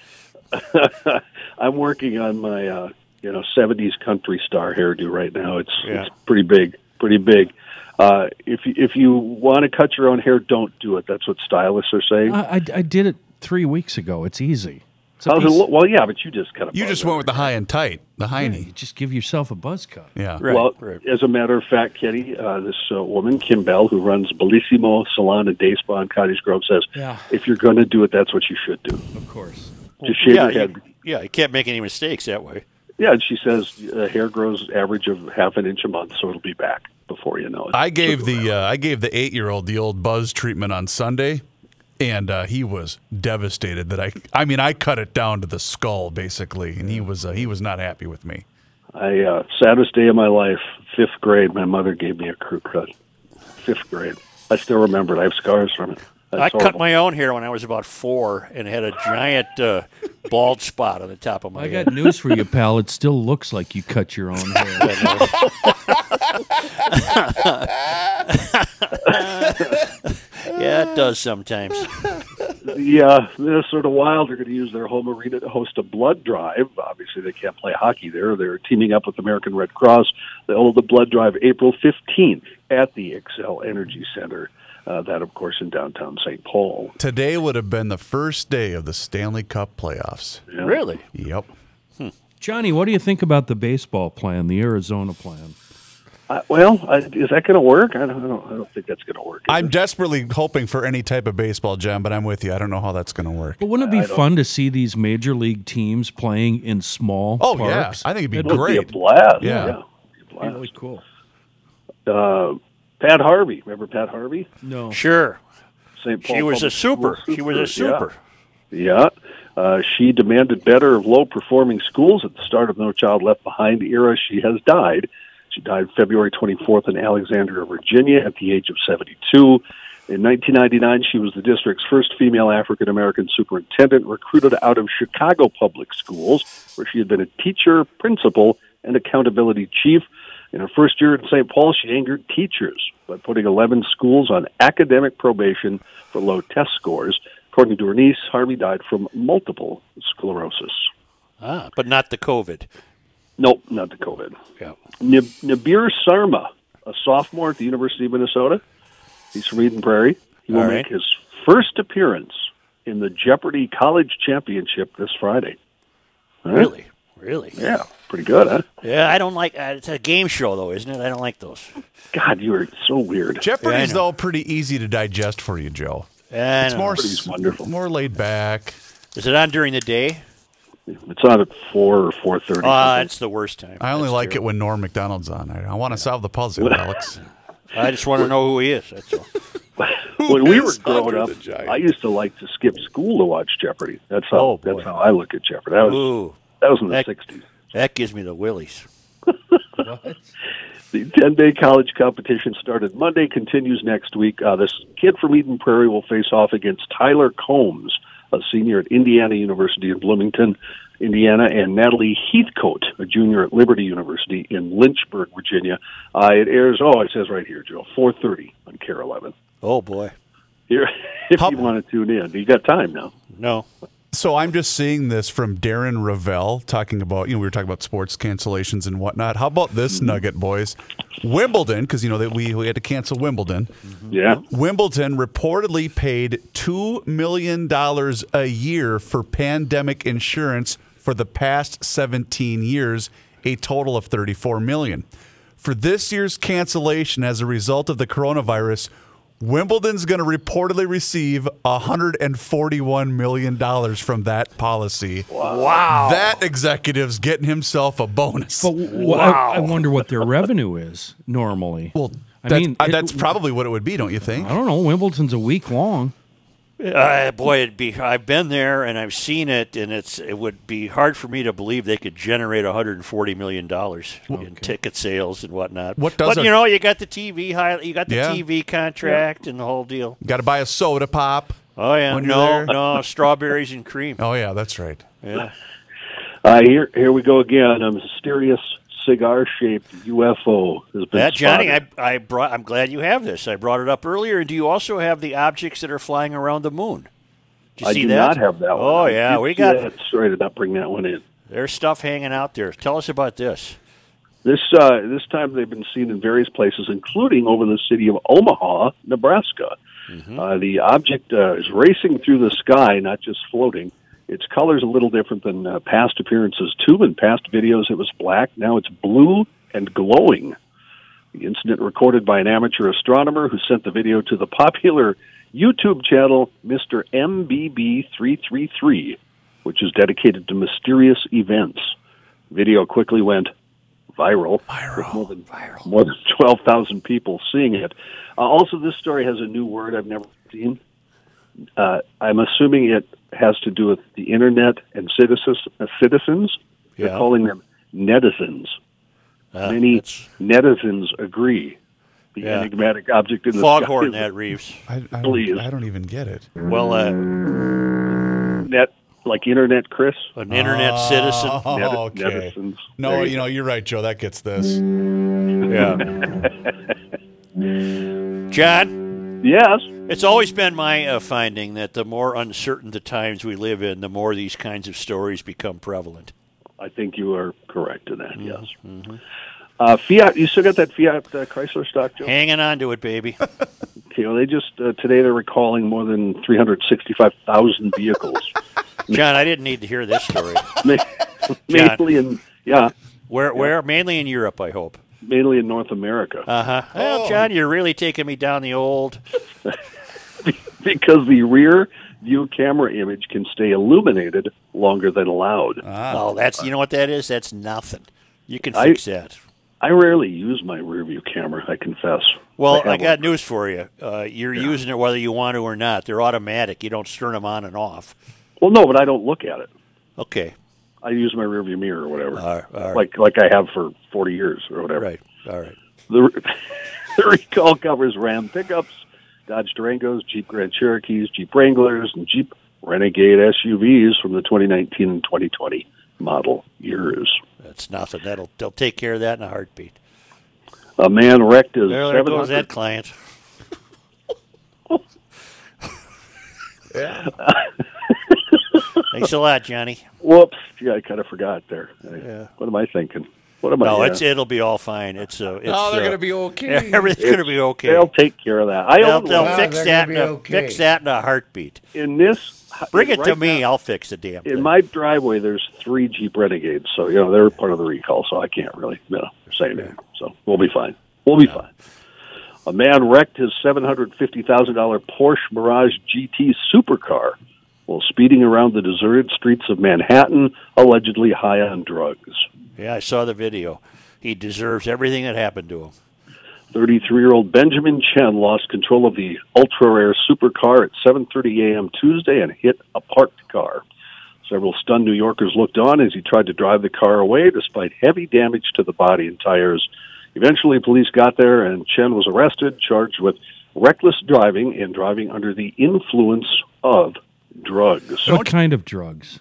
I'm working on my, uh, you know, 70s country star hairdo right now. It's, Yeah. it's pretty big, pretty big. Uh, if you, if you want to cut your own hair, don't do it. That's what stylists are saying. I, I, I did it three weeks ago. It's easy. It's a it? Well, yeah, but you just kind of You just went with the high and tight, the Yeah, hiney. you just give yourself a buzz cut. Yeah. Right, well, as a matter of fact, Kenny, uh, this uh, woman, Kim Bell, who runs Bellissimo Salon and Day Spa in Cottage Grove, says Yeah. if you're going to do it, that's what you should do. Of course. Just shave yeah, your head. You, yeah, you can't make any mistakes that way. Yeah, and she says uh, hair grows average of half an inch a month, so it'll be back before you know it. I gave the uh, I gave the eight year old the old buzz treatment on Sunday, and uh, he was devastated that I I mean I cut it down to the skull basically, and he was uh, he was not happy with me. I uh, saddest day of my life, fifth grade. My mother gave me a crew cut. Fifth grade. I still remember it. I have scars from it. That's I cut horrible. my own hair when I was about four and had a giant uh, bald spot on the top of my head. I head. got news for you, pal. It still looks like you cut your own hair. yeah, Yeah, it does sometimes. Yeah, the uh, Minnesota Wild are going to use their home arena to host a blood drive. Obviously, they can't play hockey there. They're teaming up with American Red Cross. They'll hold the blood drive April 15th at the Xcel Energy Center. Uh, that, of course, in downtown St. Paul. Today would have been the first day of the Stanley Cup playoffs. Really? Yep. Johnny, what do you think about the baseball plan, the Arizona plan? Uh, well, I, is that going to work? I don't, I don't. I don't think that's going to work. I'm desperately hoping for any type of baseball jam, but I'm with you. I don't know how that's going to work. But wouldn't it be fun to see these major league teams playing in small Oh, yeah. I think it'd be That'd great. It'd be a blast. Yeah. yeah. be really cool. Uh, Pat Harvey, remember Pat Harvey? No. Sure. St. Paul She was a Public School super. She was a super. Yeah. Uh, she demanded better of low performing schools at the start of No Child Left Behind era. She has died. She died February 24th in Alexandria, Virginia, at the age of 72. In 1999, she was the district's first female African American superintendent, recruited out of Chicago Public Schools, where she had been a teacher, principal, and accountability chief. In her first year in St. Paul, she angered teachers by putting 11 schools on academic probation for low test scores. According to her niece, Harvey died from multiple sclerosis. Ah, but not the COVID. Nope, not the COVID. Yeah. Nib- Nabir Sarma, a sophomore at the University of Minnesota. He's from Eden Prairie. He will All make his first appearance in the Jeopardy College Championship this Friday. Right? Really? Really? Yeah, pretty good, huh? Yeah, I don't like. Uh, it's a game show, though, isn't it? I don't like those. God, you are so weird. Jeopardy's Yeah, I know. though pretty easy to digest for you, Joe. Yeah, I it's know. more Jeopardy's wonderful. more laid back. Is it on during the day? It's on at four or four thirty. Ah, it's the worst time. I only That's like it when Norm Macdonald's on. I, I want to solve the puzzle, Alex. I just want to know who he is. That's all. when we were is growing Andre up, the Giant? I used to like to skip school to watch Jeopardy. That's how. Oh, boy. that's how I look at Jeopardy. That was Ooh, that was in the That- sixties. that gives me the willies. The 10 day college competition started Monday, continues next week. Uh, this kid from Eden Prairie will face off against Tyler Combs, a senior at Indiana University in Bloomington, Indiana, and Natalie Heathcote, a junior at Liberty University in Lynchburg, Virginia. Uh, it airs, oh, it says right here, Joe, 4.30 on KARE 11. Oh boy, Here, if How- you want to tune in. You got time now. no. So I'm just seeing this from Darren Rovell talking about, you know, we were talking about sports cancellations and whatnot. How about this mm-hmm. nugget, boys? Wimbledon, because, you know, that we, we had to cancel Wimbledon. Mm-hmm. Yeah. Wimbledon reportedly paid $2 million a year for pandemic insurance for the past 17 years, a total of 34 million. For this year's cancellation as a result of the coronavirus, Wimbledon's going to reportedly receive $141 million from that policy. Wow. That executive's getting himself a bonus. But w- I, I wonder what their revenue is normally. well, I that's, mean, uh, it- that's probably what it would be, don't you think? I don't know. Wimbledon's a week long. Uh, boy, it'd be. I've been there and I've seen it, and it's. It would be hard for me to believe they could generate 140 million dollars in ticket sales and whatnot. What does But a- you know, you got the TV high. You got the Yeah. TV contract and the whole deal. Got to buy a soda pop. Oh yeah, When you're no, there. no strawberries and cream. Oh, yeah, that's right. Yeah. Uh, here, here we go again. I'm a mysterious cigar-shaped UFO has been That Johnny. I, I brought. I'm glad you have this. I brought it up earlier. And do you also have the objects that are flying around the moon? Did you I see do that? not have that one. Oh yeah, we got. that. Sorry, did not bring that one in. There's stuff hanging out there. Tell us about this. This uh, this time they've been seen in various places, including over the city of Omaha, Nebraska. Uh, the object uh, is racing through the sky, not just floating. Its color's a little different than uh, past appearances too. In past videos, it was black. Now it's blue and glowing. The incident recorded by an amateur astronomer who sent the video to the popular YouTube channel Mr. MBB333, which is dedicated to mysterious events. Video quickly went viral, with more than more than twelve thousand people seeing it. Uh, also, this story has a new word I've never seen. Uh, I'm assuming it has to do with the internet and citizens. Uh, citizens, they're calling them netizens. Uh, Many that's netizens agree. The Yeah. enigmatic object in the foghorn, sky Reeves. I, I, Please. don't, I don't even get it. Well, uh, net like internet, Chris. an internet citizen. Oh, Net- okay. netizens. No, There you know, you're right, Joe. That gets this. Yeah. John, Yes. It's always been my uh, finding that the more uncertain the times we live in, the more these kinds of stories become prevalent. I think you are correct in that. Mm-hmm. Yes. Uh, Fiat, you still got that Fiat uh, Chrysler stock, Joe? Hanging on to it, baby. Okay, well, they just uh, today they're recalling more than three hundred sixty-five thousand vehicles, John, I didn't need to hear this story. Ma- mainly in yeah, Where, where? Mainly in Europe, I hope. Mainly in North America, Uh huh. Well, John, you're really taking me down the old. because the rear view camera image can stay illuminated longer than allowed. Oh, that's you know what that is. That's nothing. You can I- fix that. I rarely use my rear view camera. I confess. Well, have I got one. news for you. Uh, you're using it whether you want to or not. They're automatic. You don't turn them on and off. Well, no, but I don't look at it. Okay. I use my rearview mirror or whatever, All right, all right. like like I have for forty years or whatever. Right. All right. The, the recall covers Ram pickups, Dodge Durangos, Jeep Grand Cherokees, Jeep Wranglers, and Jeep Renegade SUVs from the 2019 and 2020 model years. That's nothing. That'll they'll take care of that in a heartbeat. A man wrecked his There, there 700 goes that client. Thanks a lot, Johnny. Whoops! Yeah, I kind of forgot there. Yeah. What am I thinking? What am I? No, uh, it's it'll be all fine. It's uh, it's, Oh, they're uh, gonna be okay. Everything's gonna be okay. They'll take care of that. I They'll, they'll one. fix that. In a, Fix that in a heartbeat. in this. Bring it to me. now- I'll fix the damn. in my driveway, there's three Jeep Renegades, so you know they're part of the recall. So I can't really, you know, say anything. So we'll be fine. We'll be fine. A man wrecked his seven hundred fifty thousand dollar Porsche Mirage GT supercar while speeding around the deserted streets of Manhattan, allegedly high on drugs. Yeah, I saw the video. He deserves everything that happened to him. 33 year old Benjamin Chen lost control of the ultra rare supercar at 7:30 a.m. Tuesday and hit a parked car. Several stunned New Yorkers looked on as he tried to drive the car away despite heavy damage to the body and tires. Eventually, police got there and Chen was arrested, charged with reckless driving and driving under the influence of drugs. What kind of drugs?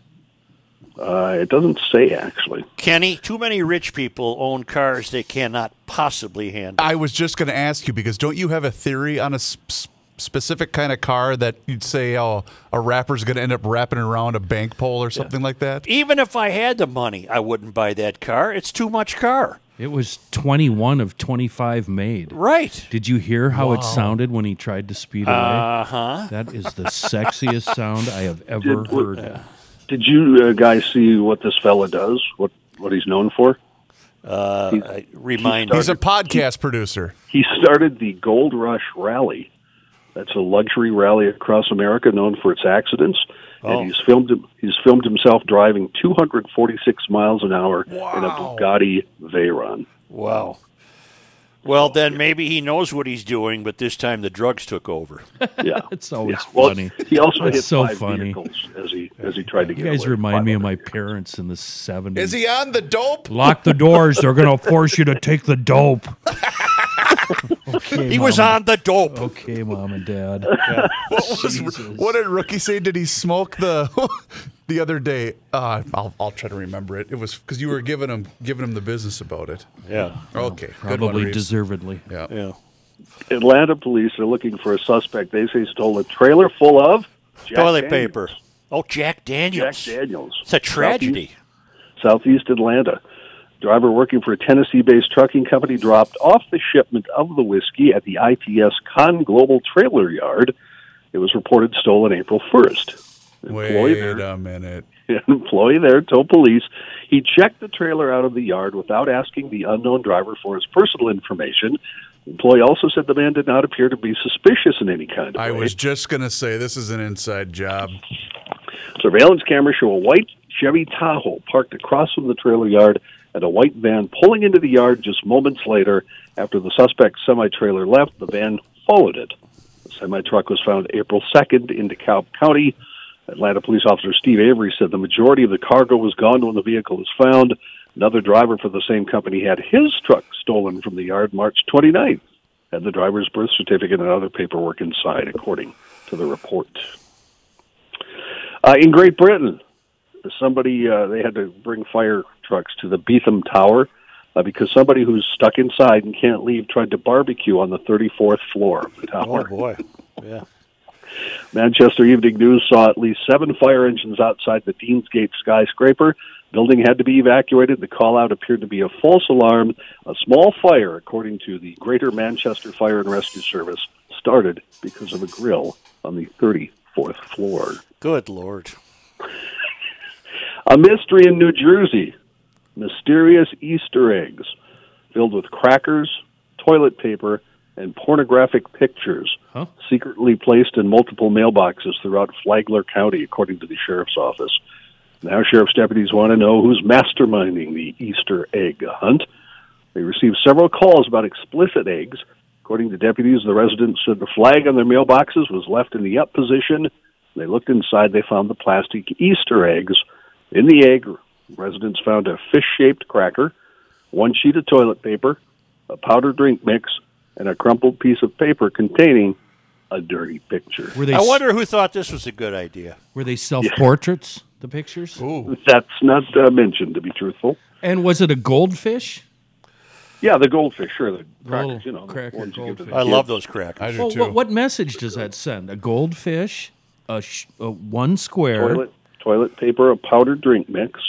Uh, it doesn't say actually. Kenny, too many rich people own cars they cannot possibly handle. I was just going to ask you because don't you have a theory on a sp- specific kind of car that you'd say, oh, a rapper's going to end up wrapping around a bank pole or something like that? Even if I had the money, I wouldn't buy that car. It's too much car. It was 21 of 25 made. Right. Did you hear how Wow. it sounded when he tried to speed away? Uh-huh. That is the sexiest sound I have ever Did- heard. Did you uh, guys see what this fella does? What what he's known for? Uh, He's- remind He's a podcast producer. He started the Gold Rush Rally. That's a luxury rally across America known for its accidents. Oh. And he's filmed he's filmed himself driving 246 miles an hour in a Bugatti Veyron. Wow. Well, then maybe he knows what he's doing, but this time the drugs took over. Yeah, it's always Yeah. Well, funny. he also It's hit so five funny. vehicles as he as he tried to You get You guys away. remind me of my parents in the 70s. Is he on the dope? Lock the doors. They're going to force you to take the dope. okay, He was on the dope. Okay, mom and dad. What, was, what did Rookie say? Did he smoke the the other day? Uh, I'll, I'll try to remember it. It was because you were giving him giving him the business about it. Yeah. Okay. Good Probably Reeves. deservedly. Yeah. Yeah. Atlanta police are looking for a suspect they say stole a trailer full of Jack Toilet Daniels. paper. Oh, Jack Daniels. Jack Daniels. It's a tragedy. Southeast, Southeast Atlanta. Driver working for a Tennessee based trucking company dropped off the shipment of the whiskey at the ITS Con Global trailer yard. It was reported stolen April 1st. Employee Wait there, a minute. an employee there told police he checked the trailer out of the yard without asking the unknown driver for his personal information. The employee also said the man did not appear to be suspicious in any kind of I way. was just gonna say this is an inside job. Surveillance cameras show a white Chevy Tahoe parked across from the trailer yard and a white van pulling into the yard just moments later. After the suspect's semi trailer left, the van followed it. The semi truck was found April 2nd in DeKalb County. Atlanta police officer Steve Avery said the majority of the cargo was gone when the vehicle was found. Another driver for the same company had his truck stolen from the yard March 29th. Had the driver's birth certificate and other paperwork inside, according to the report. Uh, in Great Britain, somebody uh, they had to bring fire trucks to the Beetham Tower uh, because somebody who's stuck inside and can't leave tried to barbecue on the 34th floor of the tower. Oh boy. Yeah. Manchester Evening News saw at least seven fire engines outside the Deansgate skyscraper. Building had to be evacuated. The call out appeared to be a false alarm. A small fire, according to the Greater Manchester Fire and Rescue Service, started because of a grill on the 34th floor. Good lord. A mystery in New Jersey. Mysterious Easter eggs filled with crackers, toilet paper, and pornographic pictures Huh? secretly placed in multiple mailboxes throughout Flagler County, according to the sheriff's office. Now, sheriff's deputies want to know who's masterminding the Easter egg hunt. They received several calls about explicit eggs. According to deputies, the residents said the flag on their mailboxes was left in the up position. They looked inside, they found the plastic Easter eggs. In the egg, residents found a fish shaped cracker, one sheet of toilet paper, a powdered drink mix, and a crumpled piece of paper containing a dirty picture. Were they I s- wonder who thought this was a good idea. were they self portraits? The pictures. That's not uh, mentioned, to be truthful. And was it a goldfish? Yeah, the goldfish, sure, the Little crackers, you know, the cracker ones you give to the I kids. love those crackers. I do Well, too. what, what message does that send? A goldfish, a, sh- a one square. toilet toilet paper, a powdered drink mix,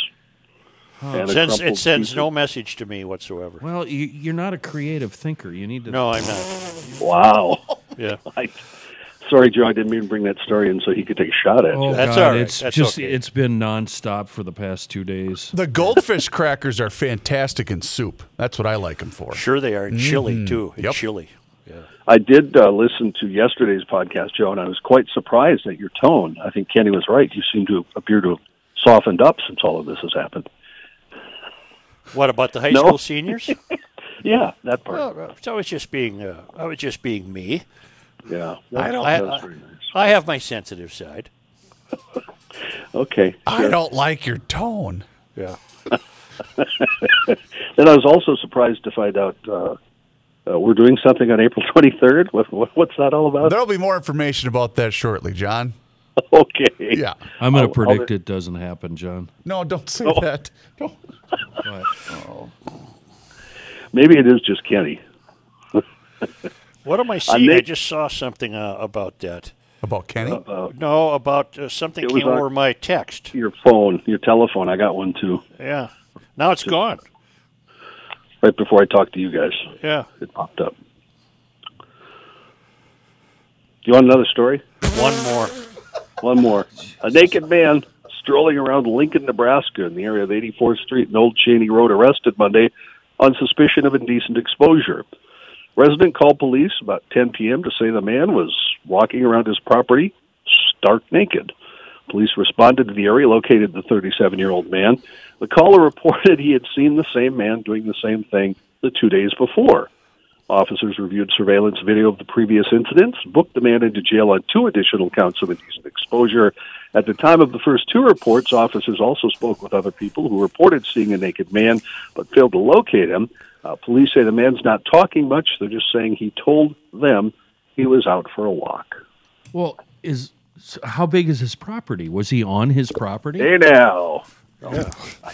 and a Sends, it sends no message to me whatsoever. Well, you, you're not a creative thinker. You need to. No, I'm not. Wow. Yeah. I, sorry, Joe, I didn't mean to bring that story in so he could take a shot at Oh you. That's God, all right. it's That's just okay. it's been nonstop for the past two days. The goldfish crackers are fantastic in soup. That's what I like them for. Sure they are. And chili, mm-hmm. too. And Yep. chili. I did uh, listen to yesterday's podcast, Joe, and I was quite surprised at your tone. I think Kenny was right. You seem to appear to have softened up since all of this has happened. What about the high No. school seniors? Yeah, that part. well, I was just being, uh, I was just being me. yeah, I don't. I, I, nice. I have my sensitive side. Okay. I don't like your tone. Yeah. Then I was also surprised to find out uh, uh, we're doing something on April 23rd. What, what, what's that all about? There'll be more information about that shortly, John. Okay. Yeah. I'm going I'll- to predict it doesn't happen, John. No, don't say Oh. that. Don't. But, Maybe it is just Kenny. What am I seeing? I Nick- just saw something uh, about that. About Kenny? Uh, No, about uh, something came over my text. your phone, your telephone. I got one too. Yeah. Now it's gone. Right before I talked to you guys, Yeah. it popped up. You want another story? One more. One more. A naked man strolling around Lincoln, Nebraska, in the area of 84th Street and Old Cheney Road, arrested Monday on suspicion of indecent exposure. Resident called police about 10 p.m. to say the man was walking around his property stark naked. Police responded to the area, located the 37 year old man. The caller reported he had seen the same man doing the same thing the two days before. Officers reviewed surveillance video of the previous incidents, booked the man into jail on two additional counts of indecent exposure. At the time of the first two reports, officers also spoke with other people who reported seeing a naked man but failed to locate him. Uh, police say the man's not talking much. They're just saying he told them he was out for a walk. well, is so how big is his property? Was he on his property? Hey now. I,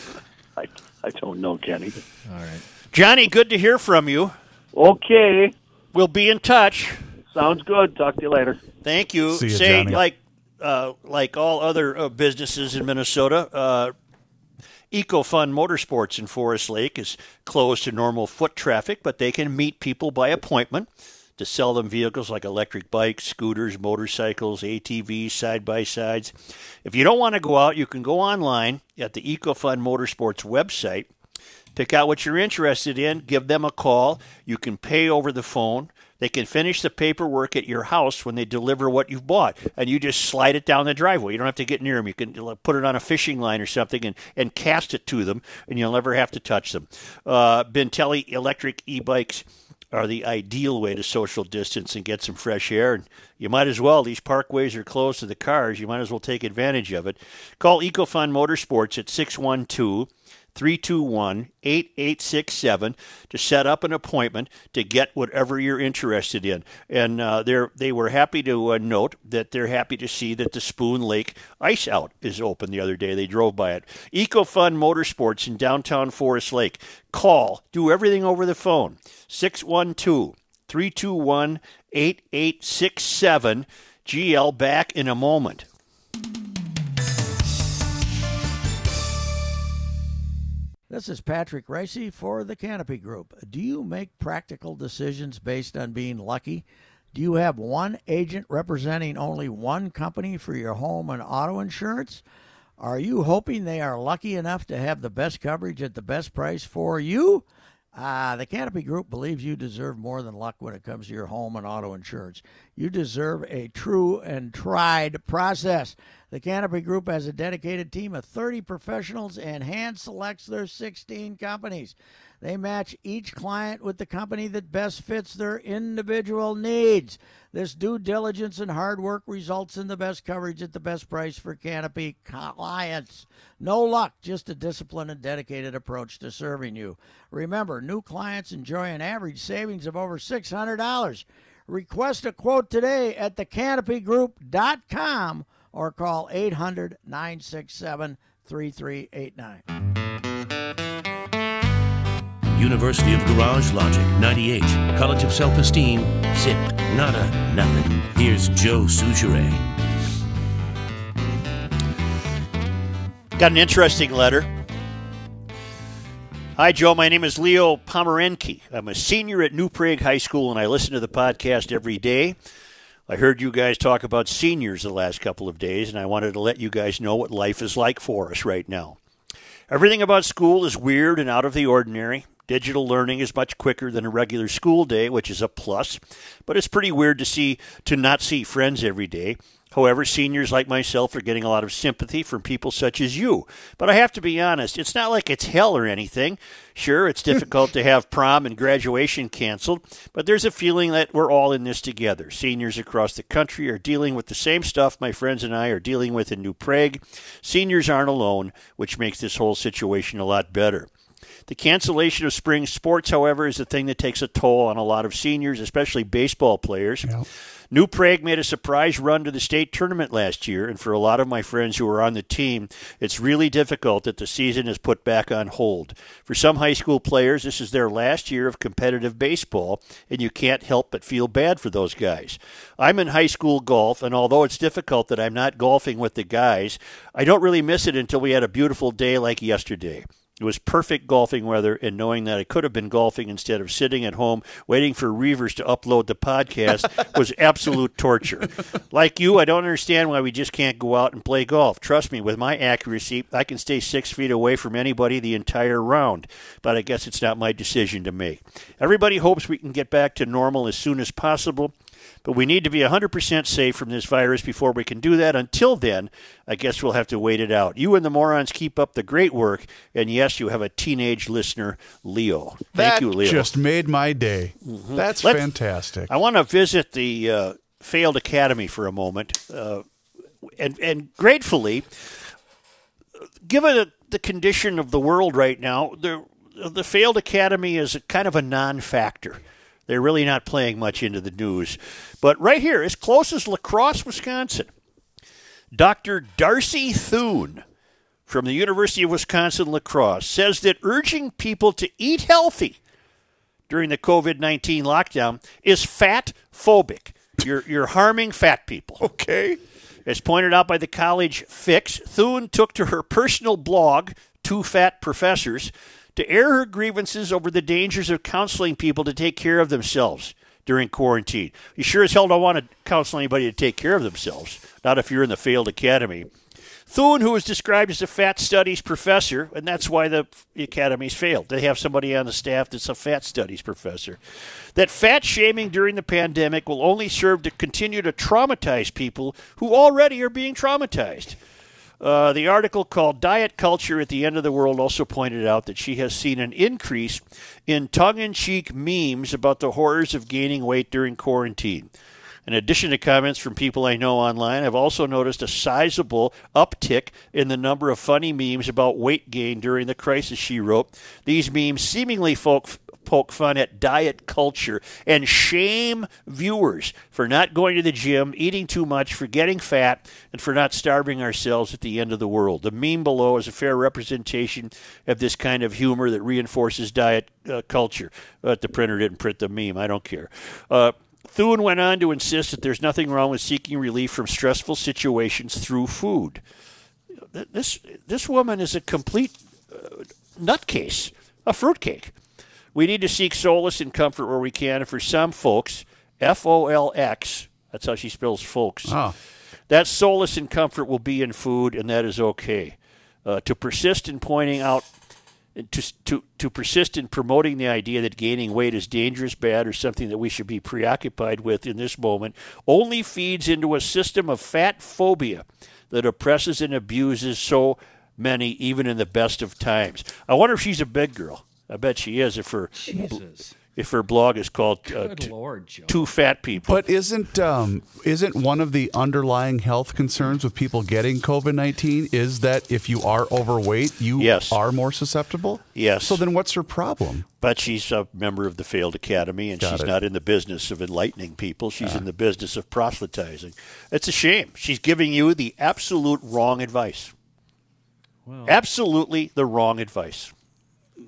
I, I don't know, Kenny. All right. Johnny, good to hear from you. Okay. We'll be in touch. Sounds good. Talk to you later. Thank you. See ya, Say Johnny. like uh, like all other uh, businesses in Minnesota, uh, EcoFun Motorsports in Forest Lake is closed to normal foot traffic, but they can meet people by appointment to sell them vehicles like electric bikes, scooters, motorcycles, ATVs, side by sides. If you don't want to go out, you can go online at the EcoFun Motorsports website Pick out what you're interested in, give them a call. You can pay over the phone. They can finish the paperwork at your house when they deliver what you've bought, and you just slide it down the driveway. You don't have to get near them. You can put it on a fishing line or something and, and cast it to them, and you'll never have to touch them. Uh, Bintelli electric e bikes are the ideal way to social distance and get some fresh air. And you might as well, these parkways are closed to the cars. You might as well take advantage of it. Call EcoFun Motorsports at 612 321 8867 to set up an appointment to get whatever you're interested in. And uh, they're, they were happy to uh, note that they're happy to see that the Spoon Lake Ice Out is open the other day. They drove by it. EcoFun Motorsports in downtown Forest Lake. Call, do everything over the phone. 612 321 8867. GL back in a moment. This is Patrick Ricey for the Canopy Group. Do you make practical decisions based on being lucky? Do you have one agent representing only one company for your home and auto insurance? Are you hoping they are lucky enough to have the best coverage at the best price for you? Uh, the Canopy Group believes you deserve more than luck when it comes to your home and auto insurance. You deserve a true and tried process. The Canopy Group has a dedicated team of 30 professionals and hand selects their 16 companies. They match each client with the company that best fits their individual needs. This due diligence and hard work results in the best coverage at the best price for Canopy clients. No luck, just a disciplined and dedicated approach to serving you. Remember, new clients enjoy an average savings of over $600. Request a quote today at thecanopygroup.com or call 800 967 3389. University of Garage Logic 98. College of Self Esteem. Zip. Nada. Nothing. Here's Joe Soucheray. Got an interesting letter. Hi, Joe. My name is Leo Pomerenke. I'm a senior at New Prague High School, and I listen to the podcast every day. I heard you guys talk about seniors the last couple of days, and I wanted to let you guys know what life is like for us right now. Everything about school is weird and out of the ordinary. Digital learning is much quicker than a regular school day, which is a plus, but it's pretty weird to see to not see friends every day. However, seniors like myself are getting a lot of sympathy from people such as you. But I have to be honest, it's not like it's hell or anything. Sure, it's difficult to have prom and graduation canceled, but there's a feeling that we're all in this together. Seniors across the country are dealing with the same stuff my friends and I are dealing with in New Prague. Seniors aren't alone, which makes this whole situation a lot better. The cancellation of spring sports, however, is a thing that takes a toll on a lot of seniors, especially baseball players. New Prague made a surprise run to the state tournament last year, and for a lot of my friends who are on the team, it's really difficult that the season is put back on hold. For some high school players, this is their last year of competitive baseball, and you can't help but feel bad for those guys. I'm in high school golf, and although it's difficult that I'm not golfing with the guys, I don't really miss it until we had a beautiful day like yesterday. It was perfect golfing weather, and knowing that I could have been golfing instead of sitting at home waiting for Reuvers to upload the podcast was absolute torture. Like you, I don't understand why we just can't go out and play golf. Trust me, with my accuracy, I can stay six feet away from anybody the entire round, but I guess it's not my decision to make. Everybody hopes we can get back to normal as soon as possible. But we need to be 100% safe from this virus before we can do that. Until then, I guess we'll have to wait it out. You and the morons keep up the great work. And yes, you have a teenage listener, Leo. Thank that you, Leo. just made my day. Mhm. That's Let's- fantastic. I want to visit the uh, failed academy for a moment, uh, and and gratefully, given the, condition of the world right now, the the failed academy is a kind of a non-factor. They're really not playing much into the news, but right here, as close as La Crosse, Wisconsin, Dr. Darci Thoune from the University of Wisconsin La Crosse says that urging people to eat healthy during the COVID 19 lockdown is fat phobic. You're, you're harming fat people. Okay. As pointed out by the college fix, Thoune took to her personal blog, Two Fat Professors, to air her grievances over the dangers of counseling people to take care of themselves during quarantine. You sure as hell don't want to counsel anybody to take care of themselves, not if you're in the failed academy. Thoune, who is described as a fat studies professor, and that's why the academies failed. They have somebody on the staff that's a fat studies professor. That fat shaming during the pandemic will only serve to continue to traumatize people who already are being traumatized. Uh, the article called Diet Culture at the End of the World also pointed out that she has seen an increase in tongue in cheek memes about the horrors of gaining weight during quarantine. In addition to comments from people I know online, I've also noticed a sizable uptick in the number of funny memes about weight gain during the crisis, she wrote. These memes seemingly folk, poke fun at diet culture and shame viewers for not going to the gym, eating too much, for getting fat, and for not starving ourselves at the end of the world. The meme below is a fair representation of this kind of humor that reinforces diet uh, culture. But the printer didn't print the meme. I don't care. Uh, Thoune went on to insist that there's nothing wrong with seeking relief from stressful situations through food. This this woman is a complete uh, nutcase, a fruitcake. We need to seek solace and comfort where we can. And for some folks, F O L X, that's how she spells folks. Oh. That solace and comfort will be in food, and that is okay. Uh, to persist in pointing out, to, to, to persist in promoting the idea that gaining weight is dangerous, bad, or something that we should be preoccupied with in this moment only feeds into a system of fat phobia that oppresses and abuses so many, even in the best of times. I wonder if she's a big girl. I bet she is. If her Jesus. if her blog is called uh, t- Lord, Two Fat People. But isn't um, isn't one of the underlying health concerns with people getting COVID nineteen is that if you are overweight, you Yes. are more susceptible? Yes. So then, what's her problem? But she's a member of the failed academy, and Got she's it. not in the business of enlightening people. She's Ah. in the business of proselytizing. It's a shame. She's giving you the absolute wrong advice. Well, Absolutely the wrong advice.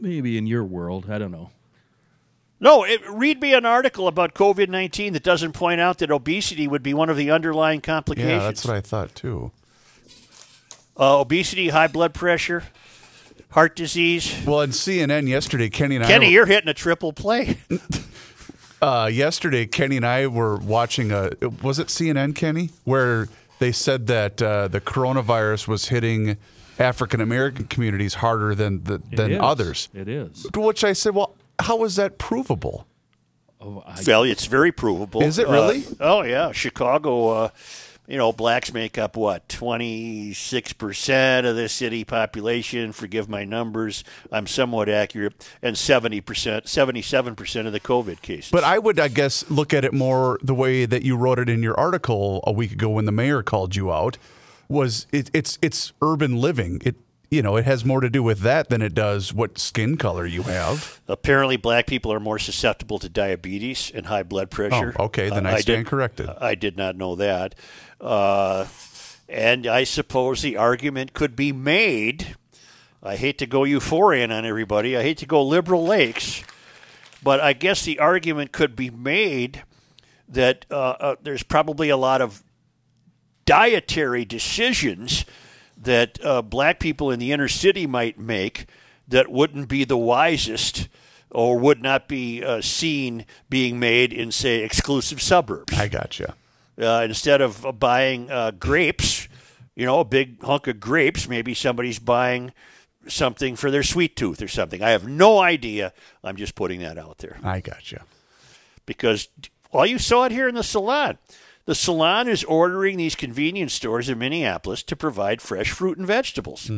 Maybe in your world, I don't know. No, it, read me an article about COVID 19 that doesn't point out that obesity would be one of the underlying complications. Yeah, that's what I thought too. uh, obesity, high blood pressure, heart disease. Well, in CNN yesterday, Kenny and I Kenny, you're hitting a triple play. Uh, yesterday, Kenny and I were watching a. Was it CNN, Kenny, where they said that uh, the coronavirus was hitting African American communities harder than the, than is. others? It is. To which I said, "Well, how is that provable?" Oh, I, Well, it's very provable. Is it Uh, really? oh yeah, Chicago. Uh, you know, blacks make up what twenty six percent of the city population. Forgive my numbers; I'm somewhat accurate. And seventy percent, seventy seven percent of the COVID cases. But I would, I guess, look at it more the way that you wrote it in your article a week ago when the mayor called you out. Was it, it's it's urban living. It you know it has more to do with that than it does what skin color you have. Apparently, black people are more susceptible to diabetes and high blood pressure. Oh, okay, then Uh, I stand did- corrected. I did not know that. Uh, and I suppose the argument could be made. I hate to go euphorian on everybody. I hate to go liberal lakes, but I guess the argument could be made that uh, uh, there's probably a lot of dietary decisions that uh, black people in the inner city might make that wouldn't be the wisest or would not be uh, seen being made in, say, exclusive suburbs. I gotcha. Uh, instead of uh, buying uh, grapes, you know, a big hunk of grapes, maybe somebody's buying something for their sweet tooth or something. I have no idea. I'm just putting that out there I gotcha. because well, you saw it here in the salon. The salon is ordering these convenience stores in Minneapolis to provide fresh fruit and vegetables,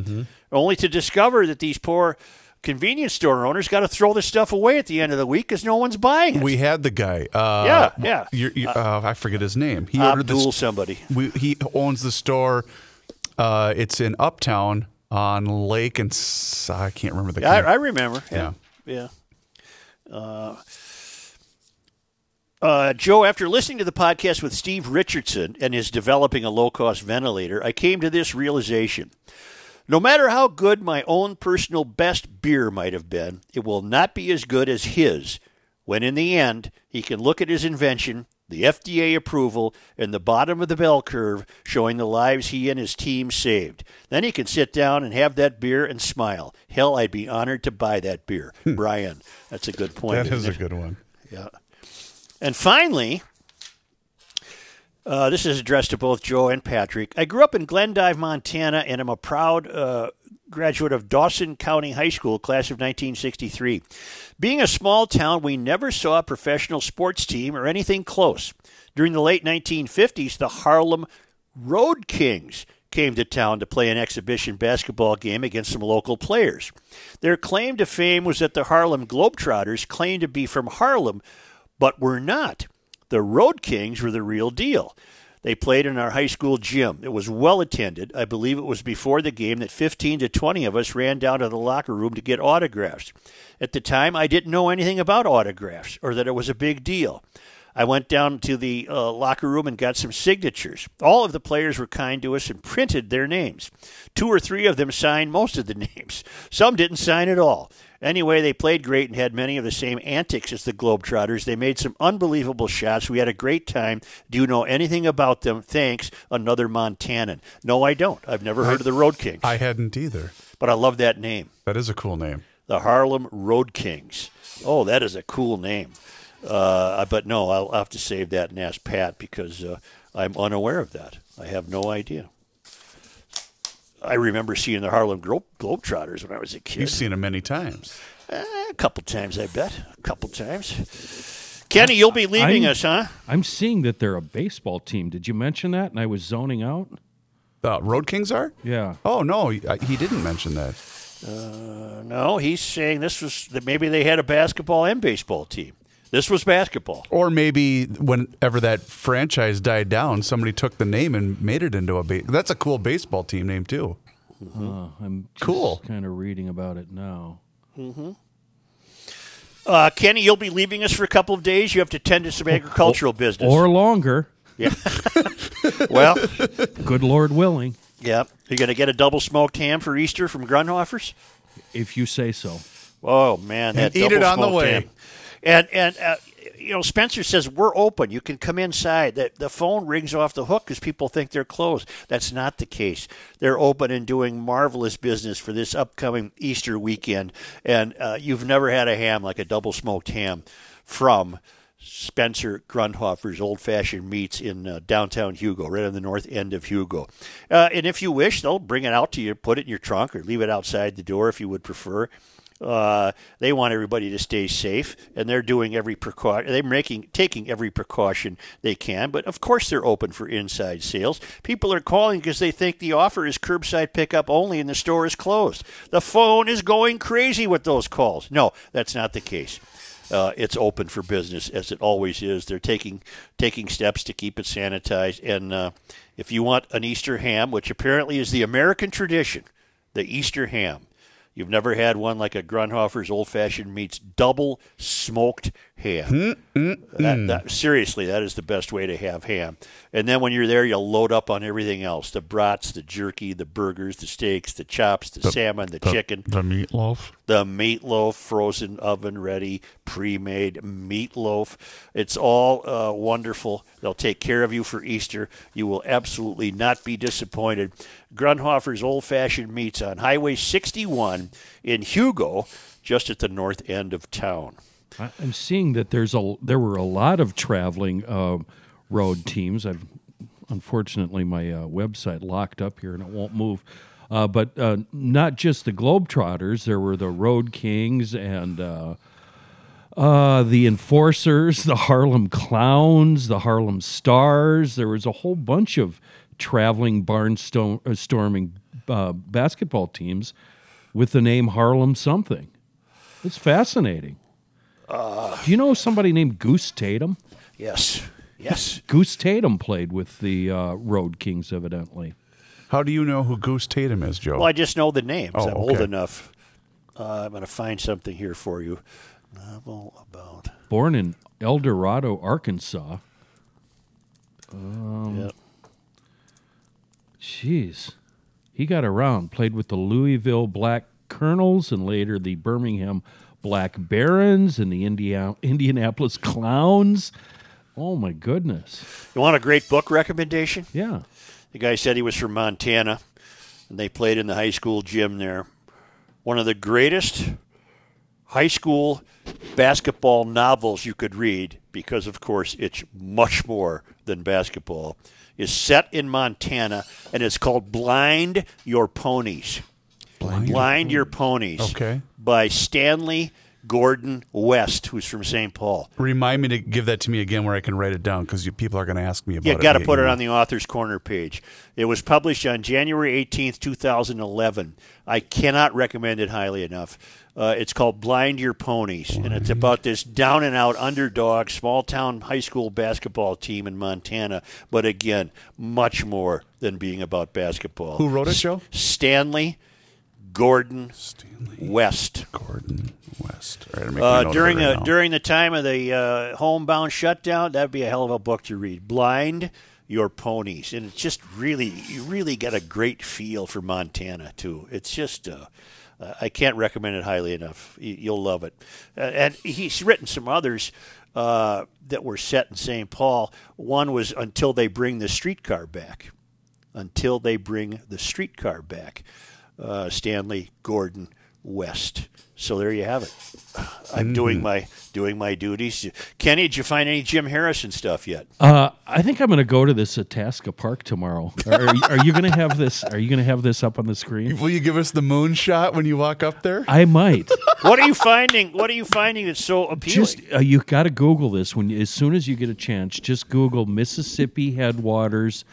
only to discover that these poor convenience store owners got to throw this stuff away at the end of the week because no one's buying it. We had the guy. Uh, Yeah, yeah. you you uh, I forget his name. He ordered Abdul this. somebody. We, he owns the store. Uh, it's in Uptown on Lake and I can't remember the. I, I remember. Yeah. Yeah. Uh, uh, Joe, after listening to the podcast with Steve Richardson and his developing a low cost ventilator, I came to this realization. No matter how good my own personal best beer might have been, it will not be as good as his when in the end he can look at his invention, the FDA approval, and the bottom of the bell curve showing the lives he and his team saved. Then he can sit down and have that beer and smile. Hell, I'd be honored to buy that beer. Brian, that's a good point. Hmm. that is a good one. Yeah. And finally, uh, this is addressed to both Joe and Patrick. I grew up in Glendive, Montana, and I'm a proud uh, graduate of Dawson County High School, class of 1963. Being a small town, we never saw a professional sports team or anything close. During the late 1950s, the Harlem Road Kings came to town to play an exhibition basketball game against some local players. Their claim to fame was that the Harlem Globetrotters claimed to be from Harlem, but were not. The Road Kings were the real deal. They played in our high school gym. It was well attended. I believe it was before the game that 15 to 20 of us ran down to the locker room to get autographs. At the time, I didn't know anything about autographs or that it was a big deal. I went down to the uh, locker room and got some signatures. All of the players were kind to us and printed their names. Two or three of them signed most of the names. Some didn't sign at all. Anyway, they played great and had many of the same antics as the Globetrotters. They made some unbelievable shots. We had a great time. Do you know anything about them? Thanks, another Montanan. No, I don't. I've never heard of the Road Kings. I hadn't either. But I love that name. That is a cool name. The Harlem Road Kings. Oh, that is a cool name. Uh, but no, I'll have to save that and ask Pat because uh, I'm unaware of that. I have no idea. I remember seeing the Harlem Glo- Globetrotters when I was a kid. You've seen them many times. Eh, a couple times, I bet. A couple times. Kenny, you'll be leaving I'm- us, huh? I'm seeing that they're a baseball team. Did you mention that? And I was zoning out. The Road Kings are? Yeah. Oh no, he, he didn't mention that. Uh, no, he's saying this was that maybe they had a basketball and baseball team. This was basketball. Or maybe whenever that franchise died down, somebody took the name and made it into a ba- that's a cool baseball team name too. Uh, I'm Cool. Kind of reading about it now. Mm-hmm. Uh, Kenny, you'll be leaving us for a couple of days. You have to tend to some agricultural business. Or longer. Yeah. well, good Lord willing. yeah. you're going to get a double smoked ham for Easter from Grundhofer's? If you say so. Oh man, And that eat it on the way. ham. And and uh, you know, Spencer says we're open. You can come inside. The the phone rings off the hook because people think they're closed. That's not the case. They're open and doing marvelous business for this upcoming Easter weekend. And uh, you've never had a ham like a double smoked ham from. Spencer Grundhofer's Old Fashioned Meats in uh, downtown Hugo, right on the north end of Hugo. Uh, and if you wish, they'll bring it out to you, put it in your trunk, or leave it outside the door if you would prefer. Uh, they want everybody to stay safe, and they're doing every precaution. They're making taking every precaution they can, but of course they're open for inside sales. People are calling because they think the offer is curbside pickup only, and the store is closed. The phone is going crazy with those calls. No, that's not the case. Uh, it's open for business as it always is. They're taking taking steps to keep it sanitized. And uh, if you want an Easter ham, which apparently is the American tradition, the Easter ham, you've never had one like a Grundhofer's Old Fashioned Meats double smoked ham. Mm, mm, that, mm. that, seriously, that is the best way to have ham. And then when you're there, you'll load up on everything else: the brats, the jerky, the burgers, the steaks, the chops, the, salmon, the, chicken the meatloaf. the meatloaf, frozen oven ready, pre-made meatloaf. It's all uh, wonderful. They'll take care of you for Easter. You will absolutely not be disappointed. Grundhofer's Old Fashioned Meats on Highway 61 in Hugo, just at the north end of town. I'm seeing that there's a there were a lot of traveling uh, road teams. I've unfortunately my uh, website locked up here and it won't move. Uh, but uh, not just the Globetrotters. There were the Road Kings and uh, uh, the Enforcers, the Harlem Clowns, the Harlem Stars. There was a whole bunch of traveling barnstorming uh, basketball teams with the name Harlem something. It's fascinating. Do you know somebody named Goose Tatum? Yes. Yes. Goose Tatum played with the uh, Road Kings, evidently. How do you know who Goose Tatum is, Joe? Well, I just know the names. Oh, I'm old enough. Uh, I'm going to find something here for you. Novel about. Born in El Dorado, Arkansas. Um, Yep. Jeez. He got around, played with the Louisville Black Colonels and later the Birmingham Black Barons and the India- Indianapolis Clowns. Oh, my goodness. You want a great book recommendation? Yeah. The guy said he was from Montana, and they played in the high school gym there. One of the greatest high school basketball novels you could read, because of course it's much more than basketball, is set in Montana, and it's called Blind Your Ponies. Blind, Your Ponies. Okay. By Stanley Gordon West, who's from St. Paul. Remind me to give that to me again where I can write it down because people are going to ask me about it. You got to put it on the author's corner page. It was published on January 18th, 2011. I cannot recommend it highly enough. Uh, it's called Blind Your Ponies, and it's about this down and out underdog small town high school basketball team in Montana. But again, much more than being about basketball. Who wrote it, Joe? Stanley Gordon West. Gordon West. Right, I'm making a Uh, during it right the during the time of the uh, homebound shutdown, that'd be a hell of a book to read. Blind Your Ponies, and it's just really you really get a great feel for Montana too. It's just. Uh, uh, I can't recommend it highly enough. You'll love it. Uh, and he's written some others uh, that were set in St. Paul. One was Until They Bring the Streetcar Back. Until They Bring the Streetcar Back. Uh, Stanley Gordon West. So there you have it. I'm doing Mhm. my doing my duties. Kenny, did you find any Jim Harrison stuff yet? Uh, I think I'm going to go to this Itasca Park tomorrow. Are, are you, are you going to have this? Are you going to have this up on the screen? Will you give us the moon shot when you walk up there? I might. what are you finding? What are you finding that's so appealing? Just uh, you got to Google this when as soon as you get a chance. Just Google Mississippi Headwaters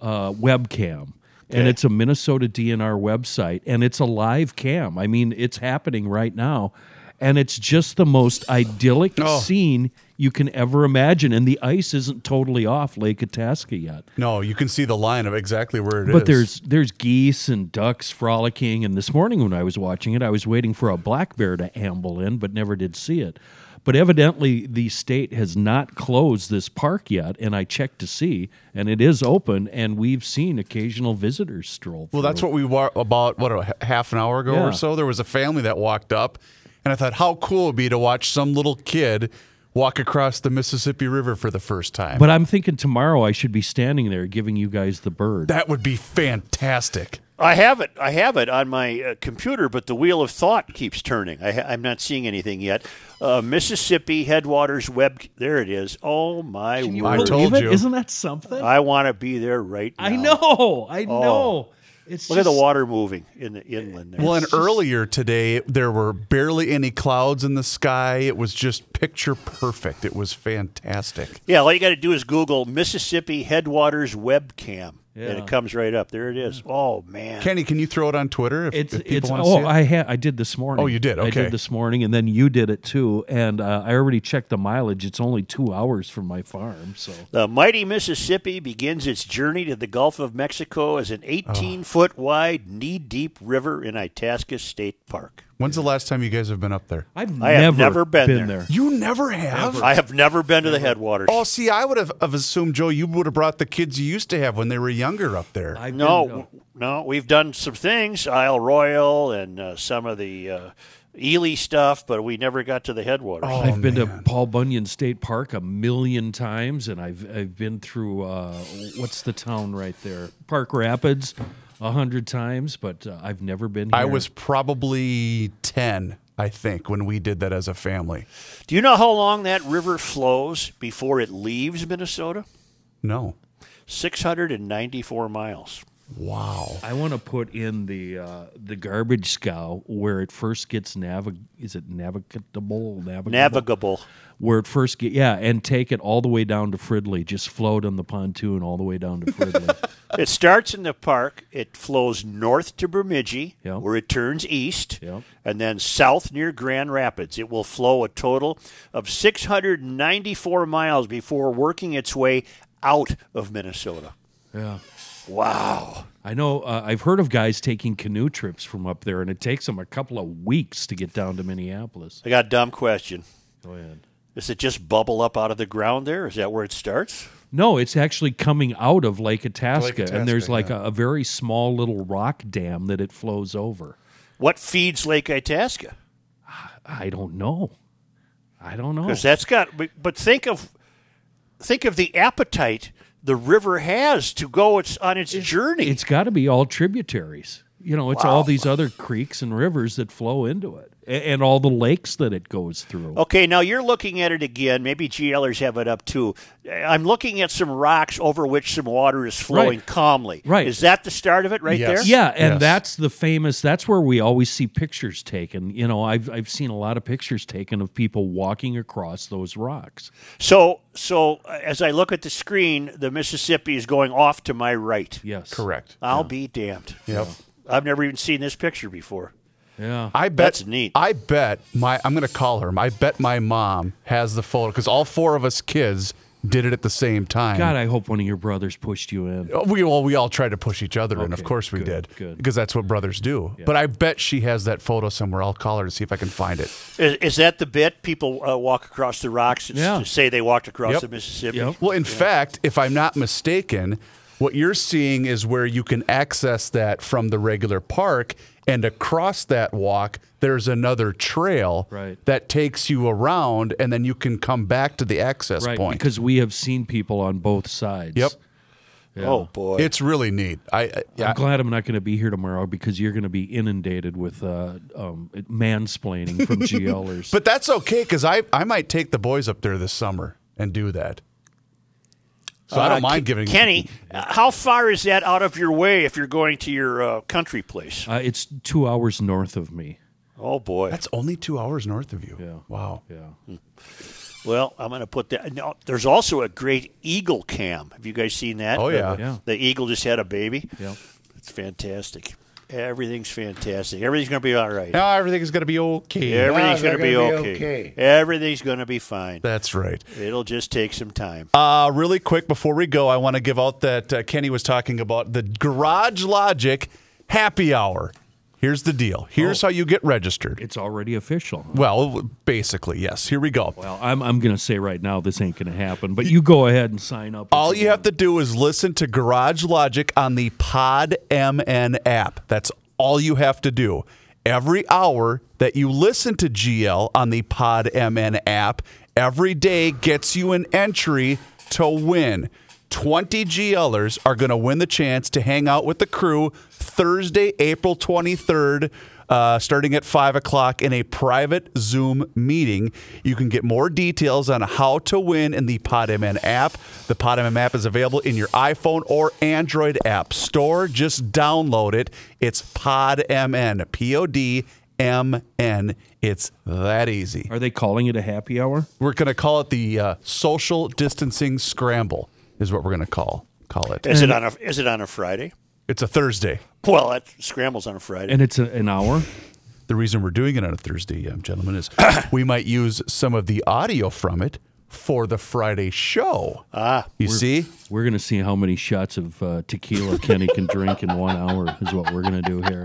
uh, webcam. And it's a Minnesota DNR website, and it's a live cam. I mean, it's happening right now, and it's just the most idyllic Oh. scene you can ever imagine. And the ice isn't totally off Lake Itasca yet. No, you can see the line of exactly where it is. But there's there's geese and ducks frolicking, and this morning when I was watching it, I was waiting for a black bear to amble in, but never did see it. But evidently, the state has not closed this park yet, and I checked to see, and it is open, and we've seen occasional visitors stroll. Through. Well, that's what we were about what a half an hour ago Yeah. or so. There was a family that walked up, and I thought, how cool it would be to watch some little kid walk across the Mississippi River for the first time. But I'm thinking tomorrow I should be standing there giving you guys the bird. that would be fantastic. I have it. I have it on my uh, computer, but the wheel of thought keeps turning. I ha- I'm not seeing anything yet. Uh, Mississippi Headwaters web. There it is. Oh my Can you word! believe it? Isn't that something? I want to be there right now. I know. I Oh. know. It's Look at the water moving in the inland. There. Well, and earlier today, there were barely any clouds in the sky. It was just picture perfect. It was fantastic. Yeah, all you got to do is Google Mississippi Headwaters webcam, and it comes right up. There it is. Oh man! Kenny, can you throw it on Twitter if, It's if people it's want to see oh it? I had I did this morning. Oh, you did? I Okay. did this morning, and then you did it too. And uh, I already checked the mileage. It's only two hours from my farm. So The mighty Mississippi begins its journey to the Gulf of Mexico as an 18 foot wide, knee deep river in Itasca State Park. When's the last time you guys have been up there? I've I have never been, there. You never have? I have never been to the headwaters. Oh, see, I would have, have assumed, Joe, you would have brought the kids you used to have when they were younger up there. I no, no, we've done some things, Isle Royale and uh, some of the uh, Ely stuff, but we never got to the headwaters. Oh, I've been to Paul Bunyan State Park a million times, and I've I've been through uh, what's the town right there, Park Rapids, a hundred times, but uh, I've never been. Here. I was probably 10, I think, when we did that as a family. Do you know how long that river flows before it leaves Minnesota? No. 694 miles. Wow. I want to put in the uh, the garbage scow where it first gets navig. Is it navigable? Navigable. Navigable. Where it first get yeah, and take it all the way down to Fridley. Just float on the pontoon all the way down to Fridley. It starts in the park. It flows north to Bemidji, where it turns east, and then south near Grand Rapids. It will flow a total of 694 miles before working its way out of Minnesota. yeah. Wow. I know. Uh, I've heard of guys taking canoe trips from up there, and it takes them a couple of weeks to get down to Minneapolis. I got a dumb question. Go ahead. Does it just bubble up out of the ground there? Is that where it starts? No, it's actually coming out of Lake Itasca, Lake and there's like yeah. a, a very small little rock dam that it flows over. What feeds Lake Itasca? I don't know. I don't know. Because that's got. But but think of think of the appetite the river has to go its on its journey. It's got to be all tributaries. You know, it's all these other creeks and rivers that flow into it, a- and all the lakes that it goes through. Okay, now you're looking at it again. Maybe GLers have it up too. I'm looking at some rocks over which some water is flowing Right. calmly. Right. Is that the start of it right there? Yeah, and that's the famous. That's where we always see pictures taken. You know, I've I've seen a lot of pictures taken of people walking across those rocks. So, so uh, as I look at the screen, the Mississippi is going off to my right. Yes. Correct. I'll be damned. Yep. I've never even seen this picture before. Yeah. I bet That's neat. I bet my I'm gonna call her. I bet my mom has the photo because all four of us kids did it at the same time. God, I hope one of your brothers pushed you in. Oh, We all we all tried to push each other in. Of course we good, did, because that's what brothers do. But I bet she has that photo somewhere. I'll call her to see if I can find it. Is, is that the bit? People uh, walk across the rocks and Yeah. to say they walked across Yep. the Mississippi. Well, in fact, if I'm not mistaken, what you're seeing is where you can access that from the regular park, and across that walk, there's another trail Right. that takes you around, and then you can come back to the access right, point. because we have seen people on both sides. Yep. Yeah. Oh boy, It's really neat. I, I yeah. I'm glad I'm not going to be here tomorrow because you're going to be inundated with uh, um, mansplaining from GLers. But that's okay because I, I might take the boys up there this summer and do that. So I Uh, don't mind Ke- giving Kenny. uh, How far is that out of your way if you're going to your uh, country place? uh, it's two hours north of me. Oh boy, That's only two hours north of you. Yeah. Wow. Yeah. Well, I'm going to put that. No, there's also a great eagle cam. Have you guys seen that? Oh, The- yeah. Yeah. The eagle just had a baby. Yep. It's fantastic. Everything's fantastic. Everything's going to be all right. Now everything's going to be okay. Everything's they're going to be, gonna be okay. okay. Everything's going to be fine. That's right. It'll just take some time. Uh, really quick before we go, I want to give out that uh, Kenny was talking about the Garage Logic Happy Hour. Here's the deal. Here's oh. how you get registered. It's already official. Well, basically, yes. Here we go. Well, I'm, I'm going to say right now this ain't going to happen, but you go ahead and sign up. All you have to do is listen to Garage Logic on the Pod MN app. That's all you have to do. Every hour that you listen to GL on the Pod MN app, every day gets you an entry to win. 20 GLers are going to win the chance to hang out with the crew Thursday, April 23rd uh, starting at 5 o'clock in a private Zoom meeting. You can get more details on how to win in the PodMN app. The PodMN app is available in your iPhone or Android app store. Just download it. It's PodMN, P O D M N. It's that easy. Are they calling it a happy hour? We're going to call it the uh, social distancing scramble, is what we're going to call call it. Is it on a Is it on a Friday? It's a Thursday. Well, that scrambles on a Friday. And it's a, an hour? The reason we're doing it on a Thursday, um, gentlemen, is we might use some of the audio from it for the Friday show. Ah, you see? We're going to see how many shots of uh, tequila Kenny can drink in one hour, is what we're going to do here.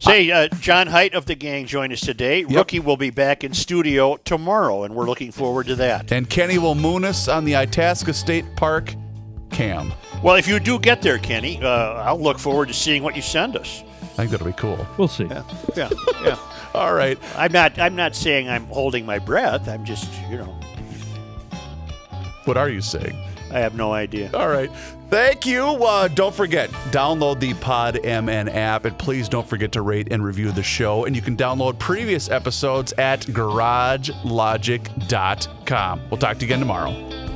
Say, uh, John Height of the gang joined us today. Rookie will be back in studio tomorrow, and we're looking forward to that. And Kenny will moon us on the Itasca State Park cam. Well, if you do get there, Kenny, uh, I'll look forward to seeing what you send us. I think that'll be cool. We'll see. Yeah, yeah, yeah. All right. I'm not. I'm not saying I'm holding my breath. I'm just, you know, What are you saying? I have no idea. All right. Thank you. Uh, don't forget, download the Pod MN app, and please don't forget to rate and review the show. And you can download previous episodes at garagelogic.com. We'll talk to you again tomorrow.